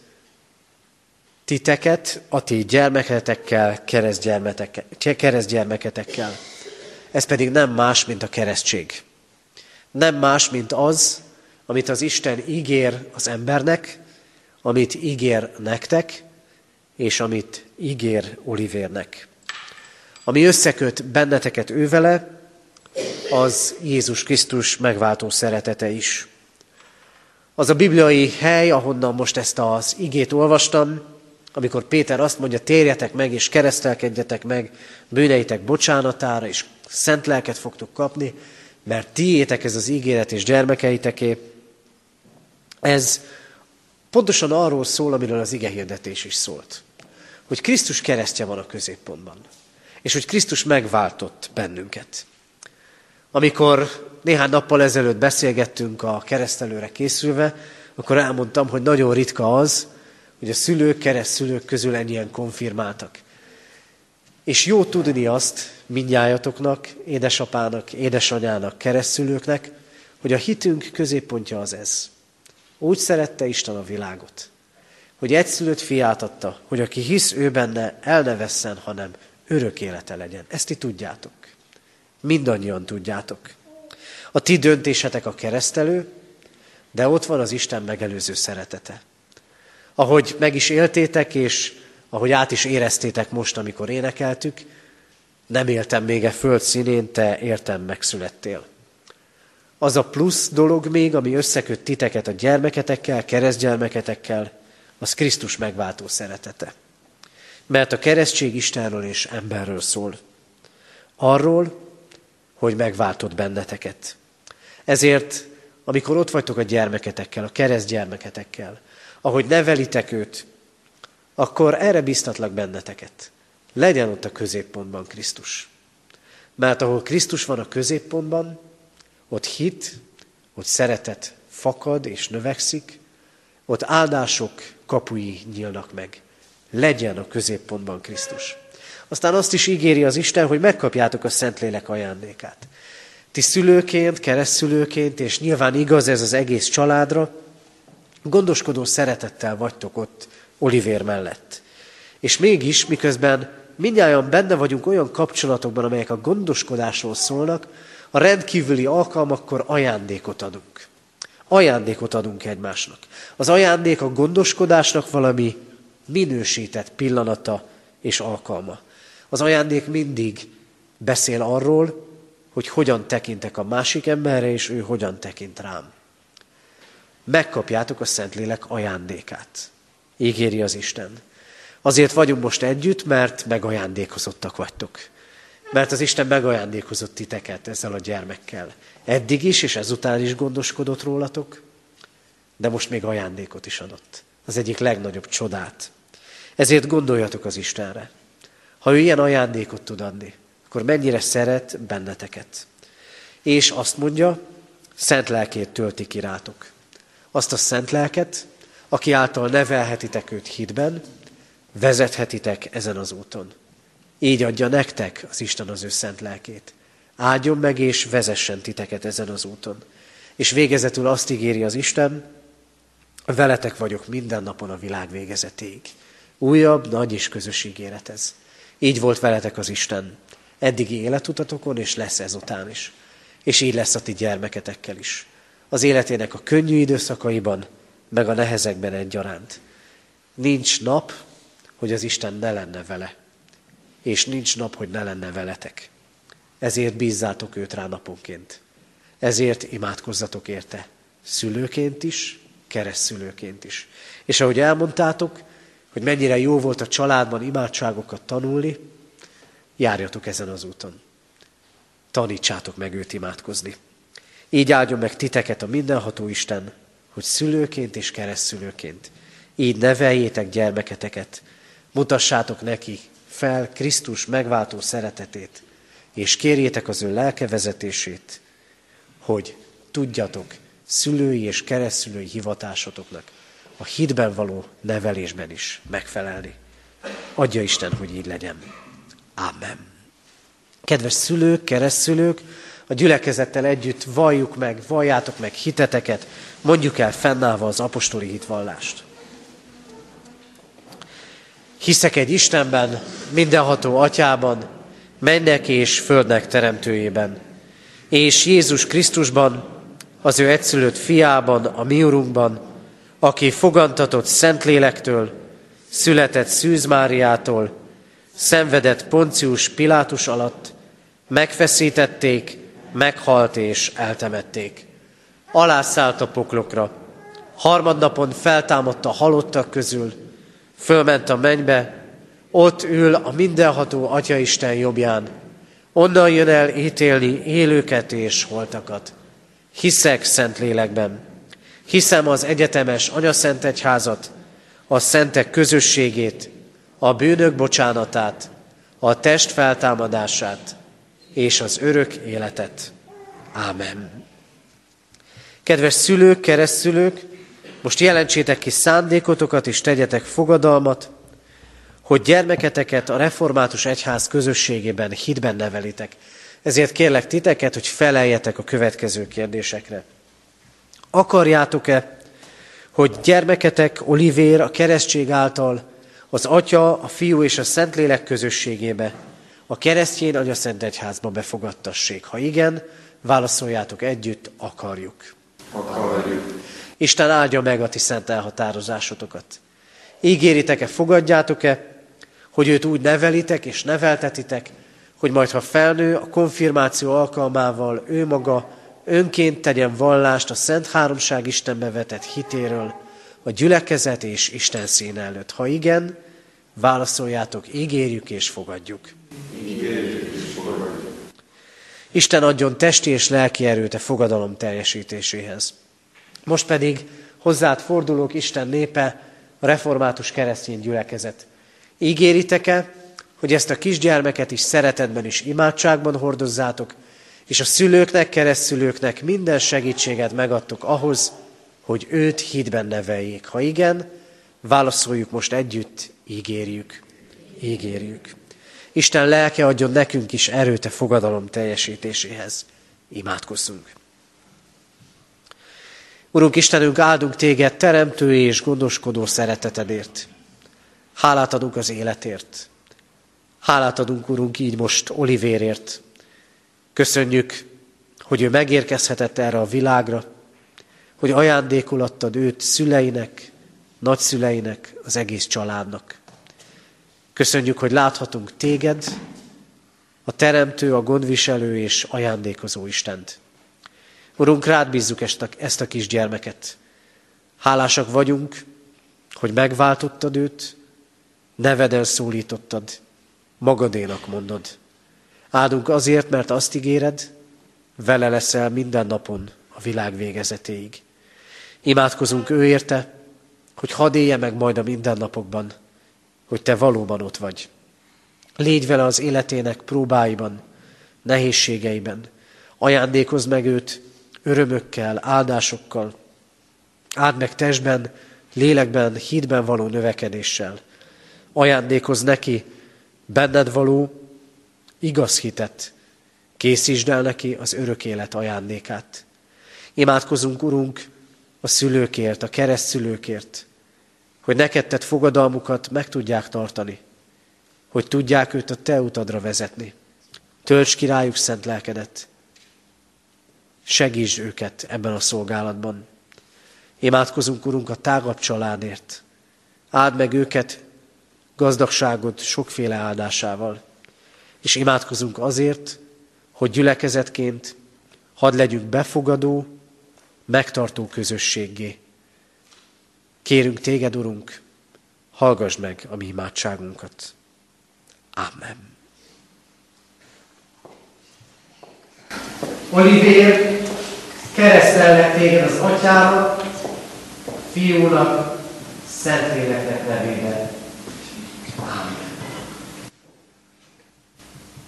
titeket, a ti gyermeketekkel, keresztgyermeketekkel. Ez pedig nem más, mint a keresztség. Nem más, mint az, amit az Isten ígér az embernek, amit ígér nektek, és amit ígér Olivérnek. Ami összeköt benneteket ővele, az Jézus Krisztus megváltó szeretete is. Az a bibliai hely, ahonnan most ezt az igét olvastam, amikor Péter azt mondja, térjetek meg és keresztelkedjetek meg bűneitek bocsánatára, és szent lelket fogtok kapni, mert tiétek ez az ígéret és gyermekeiteké. Ez pontosan arról szól, amiről az ige hirdetés is szólt. Hogy Krisztus keresztje van a középpontban. És hogy Krisztus megváltott bennünket. Amikor néhány nappal ezelőtt beszélgettünk a keresztelőre készülve, akkor elmondtam, hogy nagyon ritka az, hogy a szülők, keresztszülők közül ennyien konfirmáltak. És jó tudni azt mindnyájatoknak, édesapának, édesanyának, keresztülőknek, hogy a hitünk középpontja az ez. Úgy szerette Isten a világot, hogy egyszülött fiát adta, hogy aki hisz ő benne, el ne vesszen, hanem örök élete legyen. Ezt ti tudjátok. Mindannyian tudjátok. A ti döntésetek a keresztelő, de ott van az Isten megelőző szeretete. Ahogy meg is éltétek, és ahogy át is éreztétek most, amikor énekeltük, nem éltem még e föld színén, te értem megszülettél. Az a plusz dolog még, ami összeköt titeket a gyermeketekkel, keresztgyermeketekkel, az Krisztus megváltó szeretete. Mert a keresztség Istenről és emberről szól. Arról, hogy megváltott benneteket. Ezért, amikor ott vagytok a gyermeketekkel, a keresztgyermeketekkel, ahogy nevelitek őt, akkor erre biztatlak benneteket. Legyen ott a középpontban Krisztus. Mert ahol Krisztus van a középpontban, ott hit, ott szeretet fakad és növekszik, ott áldások kapui nyílnak meg. legyen a középpontban Krisztus. Aztán azt is ígéri az Isten, hogy megkapjátok a Szentlélek ajándékát. Ti szülőként, keresztülőként, és nyilván igaz ez az egész családra, gondoskodó szeretettel vagytok ott Olivér mellett. És mégis, miközben mindjárt benne vagyunk olyan kapcsolatokban, amelyek a gondoskodásról szólnak, a rendkívüli alkalmakkor ajándékot adunk. Ajándékot adunk egymásnak. Az ajándék a gondoskodásnak valami minősített pillanata és alkalma. Az ajándék mindig beszél arról, hogy hogyan tekintek a másik emberre, és ő hogyan tekint rám. Megkapjátok a Szentlélek ajándékát. Ígéri az Isten. Azért vagyunk most együtt, mert megajándékozottak vagytok. Mert az Isten megajándékozott titeket ezzel a gyermekkel. Eddig is, és ezután is gondoskodott rólatok, de most még ajándékot is adott. Az egyik legnagyobb csodát. Ezért gondoljatok az Istenre. Ha ő ilyen ajándékot tud adni, akkor mennyire szeret benneteket. És azt mondja, szent lelkét tölti ki rátok. Azt a szent lelket, aki által nevelhetitek őt hitben, vezethetitek ezen az úton. Így adja nektek az Isten az ő szent lelkét. Áldjon meg és vezessen titeket ezen az úton. És végezetül azt ígéri az Isten, veletek vagyok minden napon a világ végezetéig. Újabb, nagy és közös ígéret ez. Így volt veletek az Isten eddigi életutatokon, és lesz ezután is. És így lesz a ti gyermeketekkel is. Az életének a könnyű időszakaiban, meg a nehezekben egyaránt. Nincs nap, hogy az Isten ne lenne vele. És nincs nap, hogy ne lenne veletek. Ezért bízzátok őt rá naponként. Ezért imádkozzatok érte. Szülőként is, keresztszülőként is. És ahogy elmondtátok, hogy mennyire jó volt a családban imádságokat tanulni, járjatok ezen az úton. Tanítsátok meg őt imádkozni. Így áldjon meg titeket a mindenható Isten, hogy szülőként és keresztszülőként így neveljétek gyermeketeket, mutassátok neki fel Krisztus megváltó szeretetét, és kérjétek az ő lelke vezetését, hogy tudjatok szülői és keresztülői hivatásotoknak a hitben való nevelésben is megfelelni. Adja Isten, hogy így legyen. Amen. Kedves szülők, keresztszülők, a gyülekezettel együtt valljuk meg, valljátok meg hiteteket, mondjuk el fennállva az apostoli hitvallást. Hiszek egy Istenben, mindenható atyában, mennek és földnek teremtőjében, és Jézus Krisztusban, az ő egyszülött fiában, a mi urunkban, aki fogantatott Szentlélektől, született Szűz Máriától, szenvedett Poncius Pilátus alatt, megfeszítették, meghalt és eltemették. Alászállt a poklokra, harmadnapon feltámadt a halottak közül, fölment a mennybe, ott ül a mindenható Atyaisten jobbján, onnan jön el ítélni élőket és holtakat. Hiszek szent lélekben, hiszem az egyetemes anyaszent egyházat, a szentek közösségét, a bűnök bocsánatát, a test feltámadását és az örök életet. Ámen. Kedves szülők, keresztszülők, most jelentsétek ki szándékotokat és tegyetek fogadalmat, hogy gyermeketeket a református egyház közösségében hitben nevelitek. Ezért kérlek titeket, hogy feleljetek a következő kérdésekre. Akarjátok-e, hogy gyermeketek Olivér a keresztség által az Atya, a Fiú és a Szentlélek közösségébe, a keresztjén Anya Szent Egyházba befogadtassék? Ha igen, válaszoljátok együtt, akarjuk. Akarjuk. Isten áldja meg a ti szent elhatározásotokat. Ígéritek-e, fogadjátok-e, hogy őt úgy nevelitek és neveltetitek, hogy majd ha felnő, a konfirmáció alkalmával ő maga önként tegyen vallást a Szent Háromság Istenbe vetett hitéről, a gyülekezet és Isten szín előtt. Ha igen, válaszoljátok, ígérjük és fogadjuk. Isten adjon testi és lelki erőt a fogadalom teljesítéséhez. Most pedig hozzád fordulók Isten népe, a református keresztény gyülekezet. Ígéritek-e, hogy ezt a kisgyermeket is szeretetben és imádságban hordozzátok, és a szülőknek, keresztszülőknek minden segítséget megadtok ahhoz, hogy őt hitben neveljék. Ha igen, válaszoljuk most együtt, ígérjük, ígérjük. Isten lelke adjon nekünk is erőt a fogadalom teljesítéséhez. Imádkozzunk. Urunk Istenünk, áldunk téged teremtő és gondoskodó szeretetedért. Hálát adunk az életért. Hálát adunk, Urunk, így most Olivérért. Köszönjük, hogy ő megérkezhetett erre a világra, hogy ajándékul adtad őt szüleinek, nagyszüleinek, az egész családnak. Köszönjük, hogy láthatunk téged, a teremtő, a gondviselő és ajándékozó Istent. Urunk, rád bízzuk ezt a, ezt a kisgyermeket. Hálásak vagyunk, hogy megváltottad őt, neveden szólítottad, magadénak mondod. Áldunk azért, mert azt ígéred, vele leszel minden napon a világ végezetéig. Imádkozunk ő érte, hogy hadd élje meg majd a mindennapokban, hogy te valóban ott vagy. Légy vele az életének próbáiban, nehézségeiben. Ajándékozd meg őt örömökkel, áldásokkal. Áld meg testben, lélekben, hídben való növekedéssel. Ajándékozz neki benned való igaz hitet. Készítsd el neki az örök élet ajándékát. Imádkozunk, Urunk, a szülőkért, a keresztszülőkért, hogy neked tett fogadalmukat meg tudják tartani, hogy tudják őt a te utadra vezetni. Tölts királyuk szent lelkedet, segítsd őket ebben a szolgálatban. Imádkozunk, Urunk, a tágabb családért. Áld meg őket gazdagságod sokféle áldásával. És imádkozunk azért, hogy gyülekezetként hadd legyünk befogadó, megtartó közösséggé. Kérünk téged, Urunk, hallgass meg a mi imádságunkat. Amen. Olivér, keresztellek téged az atyának, fiúnak, Szentléleknek nevében. Amen.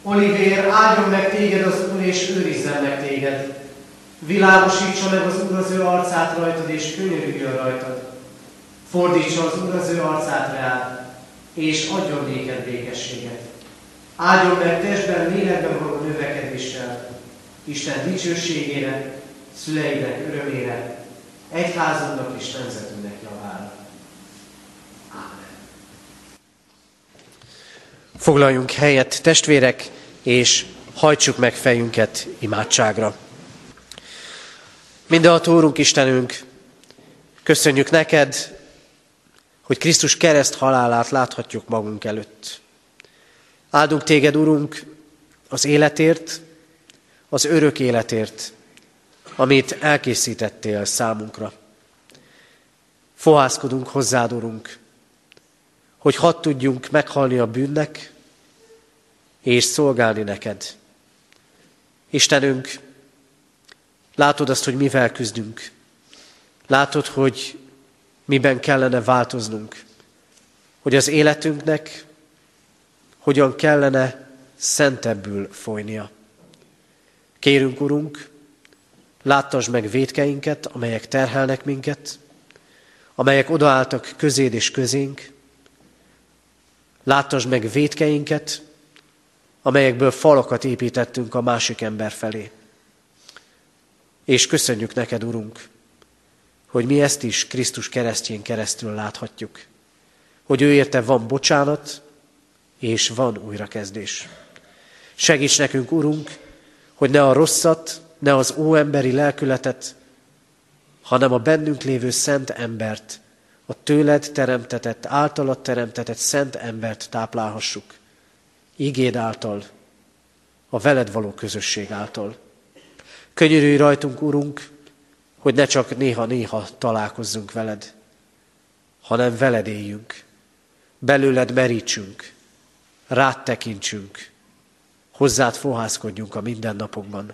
Olivér, áldjon meg téged az Úr, és őrizzen meg téged. Világosítsa meg az Úr az ő arcát rajtad, és könyörüljön rajtad. Fordítsa az Úr az ő arcát rád, és adjon néked békességet. Áldjon meg testben, lélekben való növekedéssel, Isten dicsőségére, szüleinek örömére, egyházunknak és nemzetünknek javára. Amen. Foglaljunk helyet, testvérek, és hajtsuk meg fejünket imádságra. Mindenható Úrunk Istenünk, köszönjük neked, hogy Krisztus kereszt halálát láthatjuk magunk előtt. Áldunk téged, Urunk, az életért, az örök életért, amit elkészítettél számunkra. Fohászkodunk hozzád, Urunk, hogy hadd tudjunk meghalni a bűnnek, és szolgálni neked. Istenünk, látod azt, hogy mivel küzdünk. Látod, hogy miben kellene változnunk. Hogy az életünknek hogyan kellene szentebbül folynia. Kérünk, Urunk, láttasd meg védkeinket, amelyek terhelnek minket, amelyek odaálltak közéd és közénk. Láttasd meg védkeinket, amelyekből falakat építettünk a másik ember felé. És köszönjük neked, Urunk, hogy mi ezt is Krisztus keresztjén keresztül láthatjuk. Hogy ő érte van bocsánat, és van újrakezdés. Segíts nekünk, Urunk, hogy ne a rosszat, ne az óemberi lelkületet, hanem a bennünk lévő szent embert, a tőled teremtetett, általad teremtetett szent embert táplálhassuk. Igéd által, a veled való közösség által. Könyörülj rajtunk, Urunk, hogy ne csak néha-néha találkozzunk veled, hanem veled éljünk, belőled merítsünk, rád tekintsünk, hozzád fohászkodjunk a mindennapokban,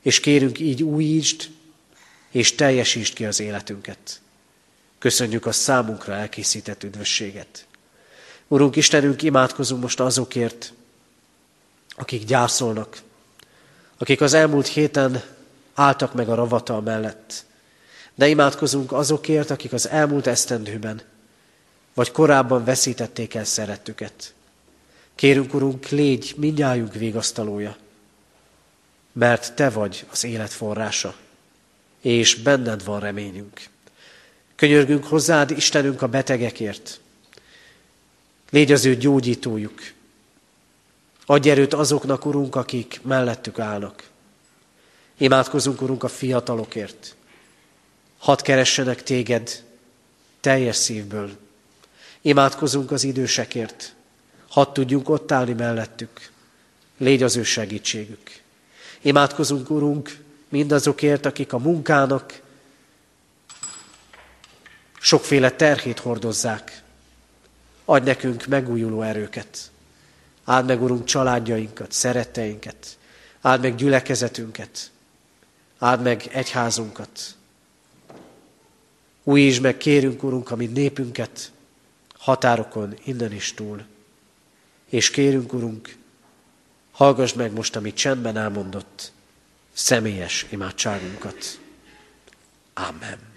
és kérünk így újítsd, és teljesítsd ki az életünket. Köszönjük a számunkra elkészített üdvösséget. Urunk Istenünk, imádkozunk most azokért, akik gyászolnak, akik az elmúlt héten álltak meg a ravatal mellett. De imádkozunk azokért, akik az elmúlt esztendőben vagy korábban veszítették el szerettüket. Kérünk, Urunk, légy mindjájunk végasztalója, mert Te vagy az élet forrása, és benned van reményünk. Könyörgünk hozzád, Istenünk, a betegekért. Légy az ő gyógyítójuk. Adj erőt azoknak, Urunk, akik mellettük állnak. Imádkozunk, Urunk, a fiatalokért. Hadd keressenek téged teljes szívből. Imádkozunk az idősekért. Hadd tudjunk ott állni mellettük. Légy az ő segítségük. Imádkozunk, Urunk, mindazokért, akik a munkának sokféle terhét hordozzák. Adj nekünk megújuló erőket. Áld meg, Urunk, családjainkat, szeretteinket. Áld meg gyülekezetünket. Áld meg egyházunkat. Újítsd meg, kérünk, Urunk, a mi népünket határokon, innen is túl. És kérünk, Urunk, hallgass meg most, amit csendben elmondott, személyes imádságunkat. Amen.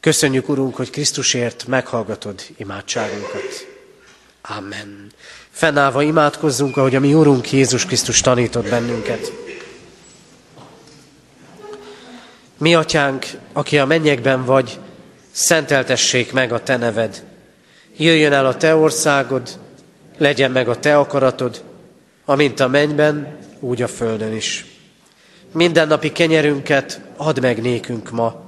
Köszönjük, Urunk, hogy Krisztusért meghallgatod imádságunkat. Amen. Fennállva imádkozzunk, ahogy a mi Urunk Jézus Krisztus tanított bennünket. Mi, Atyánk, aki a mennyekben vagy, szenteltessék meg a Te neved. Jöjjön el a Te országod, legyen meg a Te akaratod, amint a mennyben, úgy a földön is. Mindennapi kenyerünket add meg nékünk ma,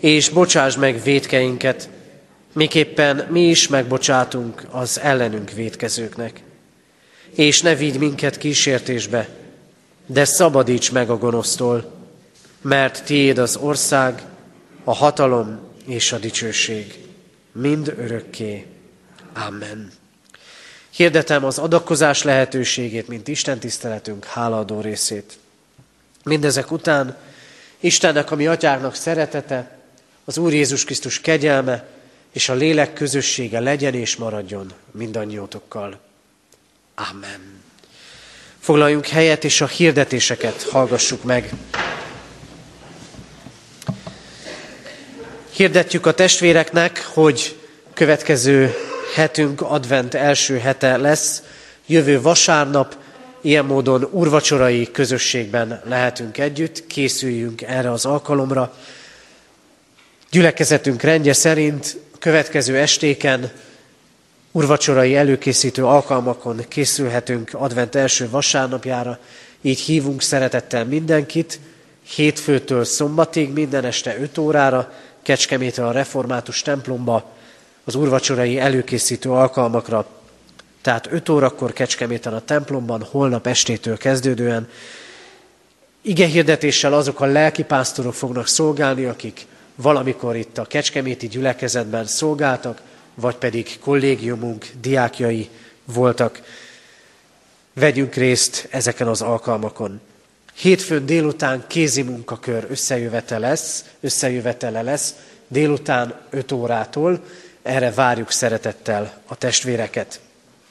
és bocsáss meg védkeinket, miképpen mi is megbocsátunk az ellenünk védkezőknek. És ne vigy minket kísértésbe, de szabadíts meg a gonosztól, mert tiéd az ország, a hatalom és a dicsőség, mind örökké. Amen. Hirdetem az adakozás lehetőségét, mint Isten tiszteletünk hálaadó részét. Mindezek után Istennek, ami atyáknak szeretete, az Úr Jézus Krisztus kegyelme és a lélek közössége legyen és maradjon mindannyiótokkal. Amen. Foglaljunk helyet, és a hirdetéseket hallgassuk meg. Hirdetjük a testvéreknek, hogy következő hetünk advent első hete lesz. Jövő vasárnap ilyen módon urvacsorai közösségben lehetünk együtt, készüljünk erre az alkalomra. Gyülekezetünk rendje szerint a következő estéken urvacsorai előkészítő alkalmakon készülhetünk advent első vasárnapjára, így hívunk szeretettel mindenkit, hétfőtől szombatig, minden este 5 órára, Kecskemétre a református templomba, az urvacsorai előkészítő alkalmakra, tehát 5 órakor Kecskeméten a templomban, holnap estétől kezdődően. Ige hirdetéssel azok a lelkipásztorok fognak szolgálni, akik valamikor itt a Kecskeméti gyülekezetben szolgáltak, vagy pedig kollégiumunk diákjai voltak. Vegyünk részt ezeken az alkalmakon. Hétfőn délután kézi munkakör összejövetele lesz, összejövetele lesz, délután 5 órától, erre várjuk szeretettel a testvéreket.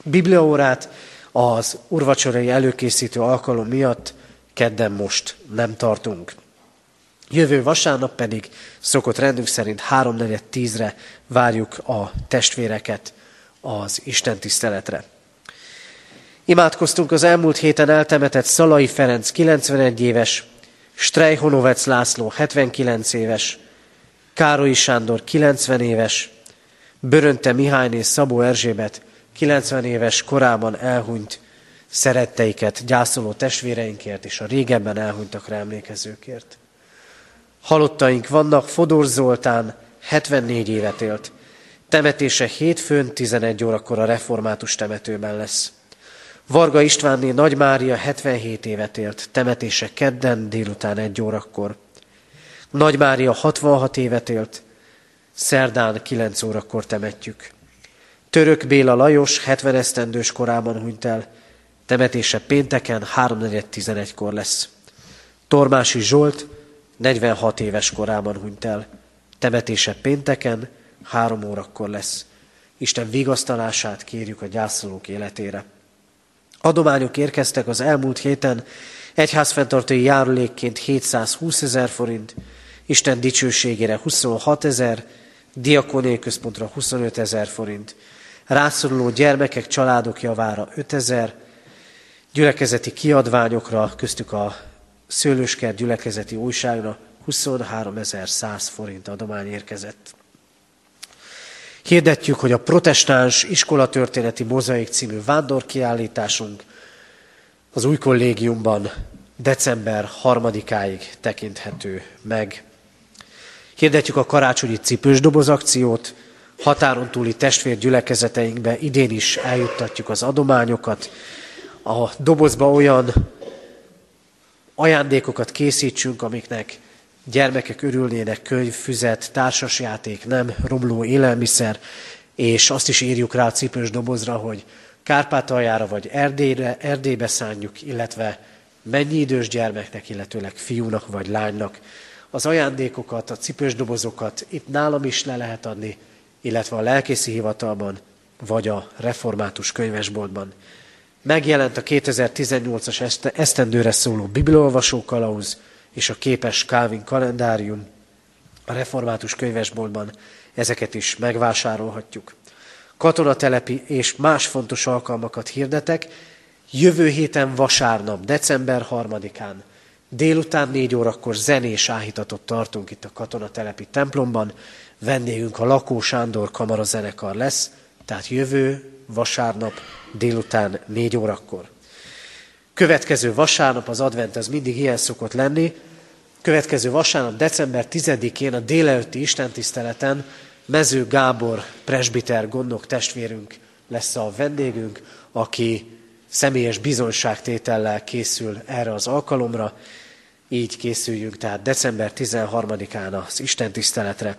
Bibliaórát az urvacsorai előkészítő alkalom miatt kedden most nem tartunk. Jövő vasárnap pedig szokott rendünk szerint háromnegyed tízre várjuk a testvéreket az Isten tiszteletre. Imádkoztunk az elmúlt héten eltemetett Szalai Ferenc 91 éves, Strejhonovec László 79 éves, Károlyi Sándor 90 éves, Börönte Mihályné Szabó Erzsébet 90 éves korában elhunyt szeretteiket gyászoló testvéreinkért és a régebben elhunytakra emlékezőkért. Halottaink vannak, Fodor Zoltán 74 évet élt. Temetése hétfőn 11 órakor a református temetőben lesz. Varga Istvánné Nagy Mária 77 évet élt, temetése kedden délután 1 órakor. Nagy Mária 66 évet élt, szerdán 9 órakor temetjük. Török Béla Lajos 70 esztendős korában hunyt el, temetése pénteken 3.11-kor lesz. Tormási Zsolt 46 éves korában hunyt el. Temetése pénteken, három órakor lesz. Isten vigasztalását kérjük a gyászolók életére. Adományok érkeztek az elmúlt héten, egyházfenntartói járulékként 720 ezer forint, Isten dicsőségére 26 ezer, diakóniai központra 25 ezer forint, rászoruló gyermekek, családok javára 5 ezer, gyülekezeti kiadványokra, köztük a Szőlőskert gyülekezeti újságra 23.100 forint adomány érkezett. Hirdetjük, hogy a protestáns iskolatörténeti mozaik című vándorkiállításunk az új kollégiumban december harmadikáig tekinthető meg. Hirdetjük a karácsonyi cipős doboz akciót, határon túli testvérgyülekezeteinkbe idén is eljuttatjuk az adományokat. A dobozba olyan ajándékokat készítsünk, amiknek gyermekek örülnének, könyv, füzet, társasjáték, nem romló élelmiszer, és azt is írjuk rá a cipős dobozra, hogy Kárpátaljára vagy Erdélyre, Erdélybe szánjuk, illetve mennyi idős gyermeknek, illetőleg fiúnak vagy lánynak. Az ajándékokat, a cipős dobozokat itt nálam is le lehet adni, illetve a lelkészi hivatalban, vagy a református könyvesboltban. Megjelent a 2018-as esztendőre szóló bibliolvasó kalauz és a képes Calvin kalendárium a református könyvesboltban. Ezeket is megvásárolhatjuk. Katonatelepi és más fontos alkalmakat hirdetek. Jövő héten vasárnap, december 3-án, délután négy órakor zenés áhítatot tartunk itt a katonatelepi templomban. Vendégünk a Lakó Sándor kamarazenekar lesz, tehát jövő vasárnap délután négy órakor. Következő vasárnap, az advent az mindig ilyen szokott lenni, következő vasárnap, december 10-én a délelőtti istentiszteleten Mező Gábor presbiter gondok testvérünk lesz a vendégünk, aki személyes bizonságtétellel készül erre az alkalomra. Így készüljünk, tehát december 13-án az Isten tiszteletre.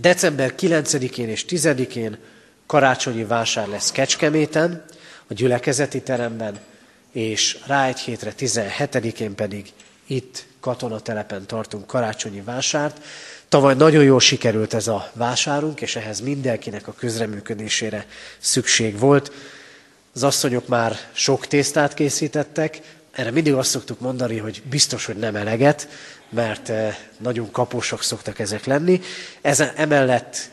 December 9-én és 10-én karácsonyi vásár lesz Kecskeméten, a gyülekezeti teremben, és rá egy hétre 17-én pedig itt katonatelepen tartunk karácsonyi vásárt. Tavaly nagyon jól sikerült ez a vásárunk, és ehhez mindenkinek a közreműködésére szükség volt. Az asszonyok már sok tésztát készítettek, erre mindig azt szoktuk mondani, hogy biztos, hogy nem eleget, mert eh, nagyon kaposak szoktak ezek lenni. Ezen, emellett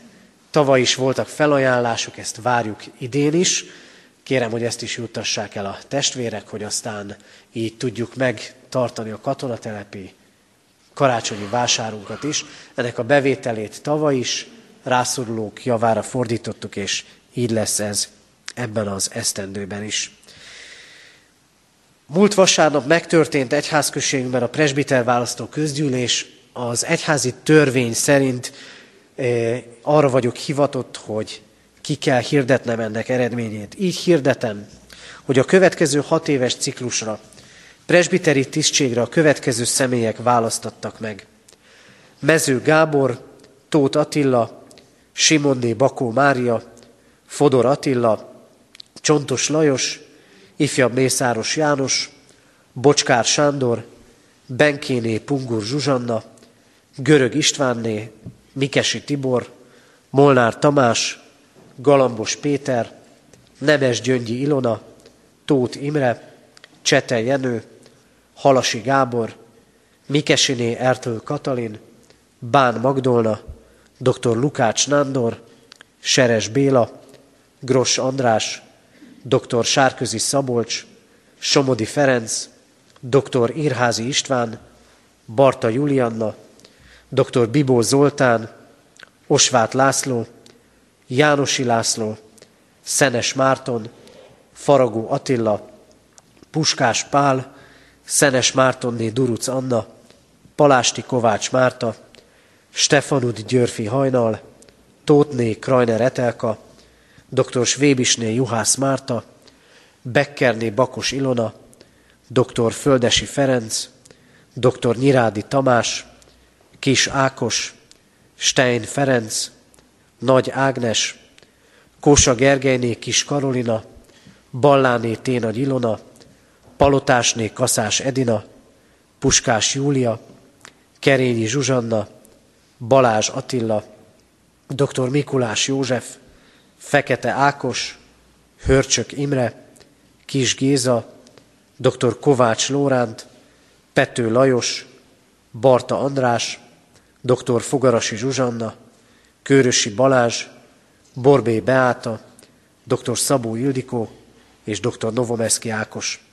tavaly is voltak felajánlások, ezt várjuk idén is. Kérem, hogy ezt is juttassák el a testvérek, hogy aztán így tudjuk megtartani a katonatelepi karácsonyi vásárunkat is. Ennek a bevételét tavaly is rászorulók javára fordítottuk, és így lesz ez ebben az esztendőben is. Múlt vasárnap megtörtént egyházközségünkben a presbiter választó közgyűlés. Az egyházi törvény szerint arra vagyok hivatott, hogy ki kell hirdetnem ennek eredményét. Így hirdetem, hogy a következő hat éves ciklusra presbiteri tisztségre a következő személyek választattak meg. Mező Gábor, Tóth Attila, Simonné Bakó Mária, Fodor Attila, Csontos Lajos, ifjabb Mészáros János, Bocskár Sándor, Benkéné Pungur Zsuzsanna, Görög Istvánné, Mikesi Tibor, Molnár Tamás, Galambos Péter, Nemes Gyöngyi Ilona, Tóth Imre, Csete Jenő, Halasi Gábor, Mikesiné Ertől Katalin, Bán Magdolna, dr. Lukács Nándor, Seres Béla, Gros András, dr. Sárközi Szabolcs, Somodi Ferenc, dr. Irházi István, Barta Julianna, dr. Bibó Zoltán, Osvát László, Jánosi László, Szenes Márton, Faragó Attila, Puskás Pál, Szenes Mártonné Duruc Anna, Palásti Kovács Márta, Stefanud Györfi Hajnal, Tótné Krajner Etelka, dr. Svébisné Juhász Márta, Beckerné Bakos Ilona, dr. Földesi Ferenc, dr. Nyirádi Tamás, Kis Ákos, Stein Ferenc, Nagy Ágnes, Kósa Gergelyné Kis Karolina, Balláné Ténagy Ilona, Palotásné Kaszás Edina, Puskás Júlia, Kerényi Zsuzsanna, Balázs Attila, dr. Mikulás József, Fekete Ákos, Hörcsök Imre, Kis Géza, dr. Kovács Lóránt, Pető Lajos, Barta András, dr. Fogarasi Zsuzsanna, Kőrösi Balázs, Borbé Beáta, dr. Szabó Ildikó és dr. Novomeszki Ákos.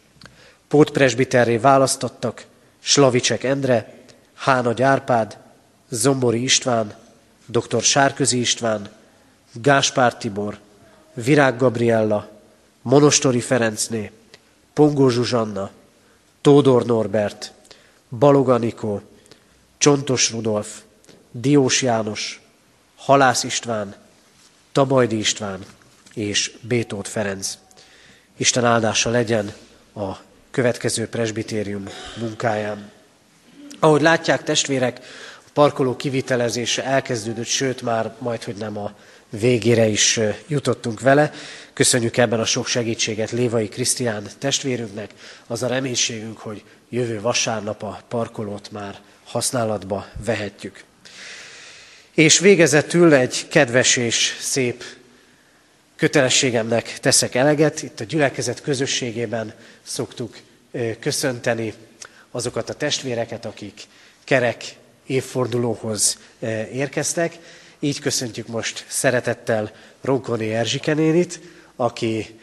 Pótpresbiterré választottak Slavicsek Endre, Hána Árpád, Zombori István, dr. Sárközi István, Gáspár Tibor, Virág Gabriella, Monostori Ferencné, Pongó Zsuzsanna, Tódor Norbert, Balog Anikó, Csontos Rudolf, Diós János, Halász István, Tabajdi István és Bétót Ferenc. Isten áldása legyen a következő presbitérium munkáján. Ahogy látják testvérek, a parkoló kivitelezése elkezdődött, sőt már majd, hogy nem a végére is jutottunk vele. Köszönjük ebben a sok segítséget Lévai Krisztián testvérünknek. Az a reménységünk, hogy jövő vasárnap a parkolót már használatba vehetjük. És végezetül egy kedves és szép kötelességemnek teszek eleget. Itt a gyülekezet közösségében szoktuk köszönteni azokat a testvéreket, akik kerek évfordulóhoz érkeztek. Így köszöntjük most szeretettel Ronkoni Erzsike nénit, aki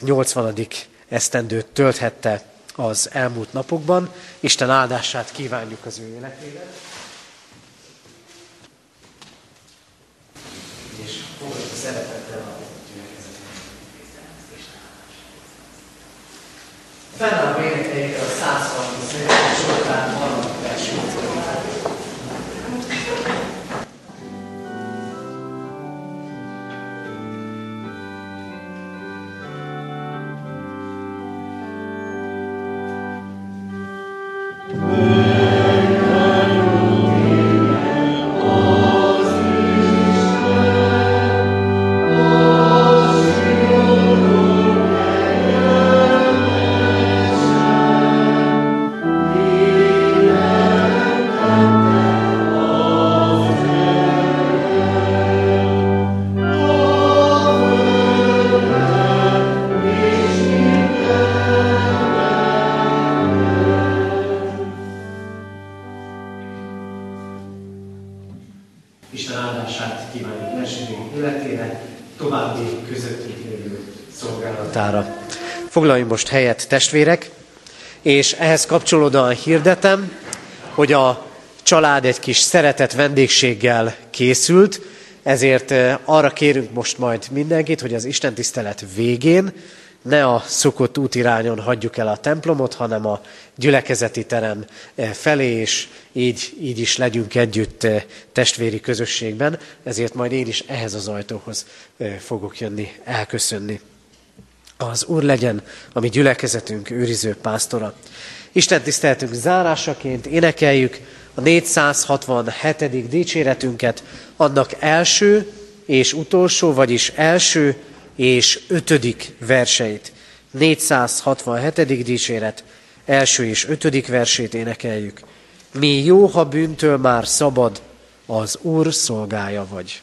80. esztendőt tölthette az elmúlt napokban. Isten áldását kívánjuk az ő életében. És fogadjuk szeretettel a Fennálló énekeljük a 134. sortán Foglaljunk most helyet, testvérek, és ehhez kapcsolódóan hirdetem, hogy a család egy kis szeretett vendégséggel készült, ezért arra kérünk most majd mindenkit, hogy az Isten tisztelet végén ne a szokott útirányon hagyjuk el a templomot, hanem a gyülekezeti terem felé, és így, így is legyünk együtt testvéri közösségben, ezért majd én is ehhez az ajtóhoz fogok jönni, elköszönni. Az Úr legyen a mi gyülekezetünk őriző pásztora. Isten tiszteltünk zárásaként énekeljük a 467. dicséretünket, annak első és utolsó, vagyis első és ötödik verseit. 467. dicséret, első és ötödik versét énekeljük. Mi jó, ha bűntől már szabad, az Úr szolgája vagy.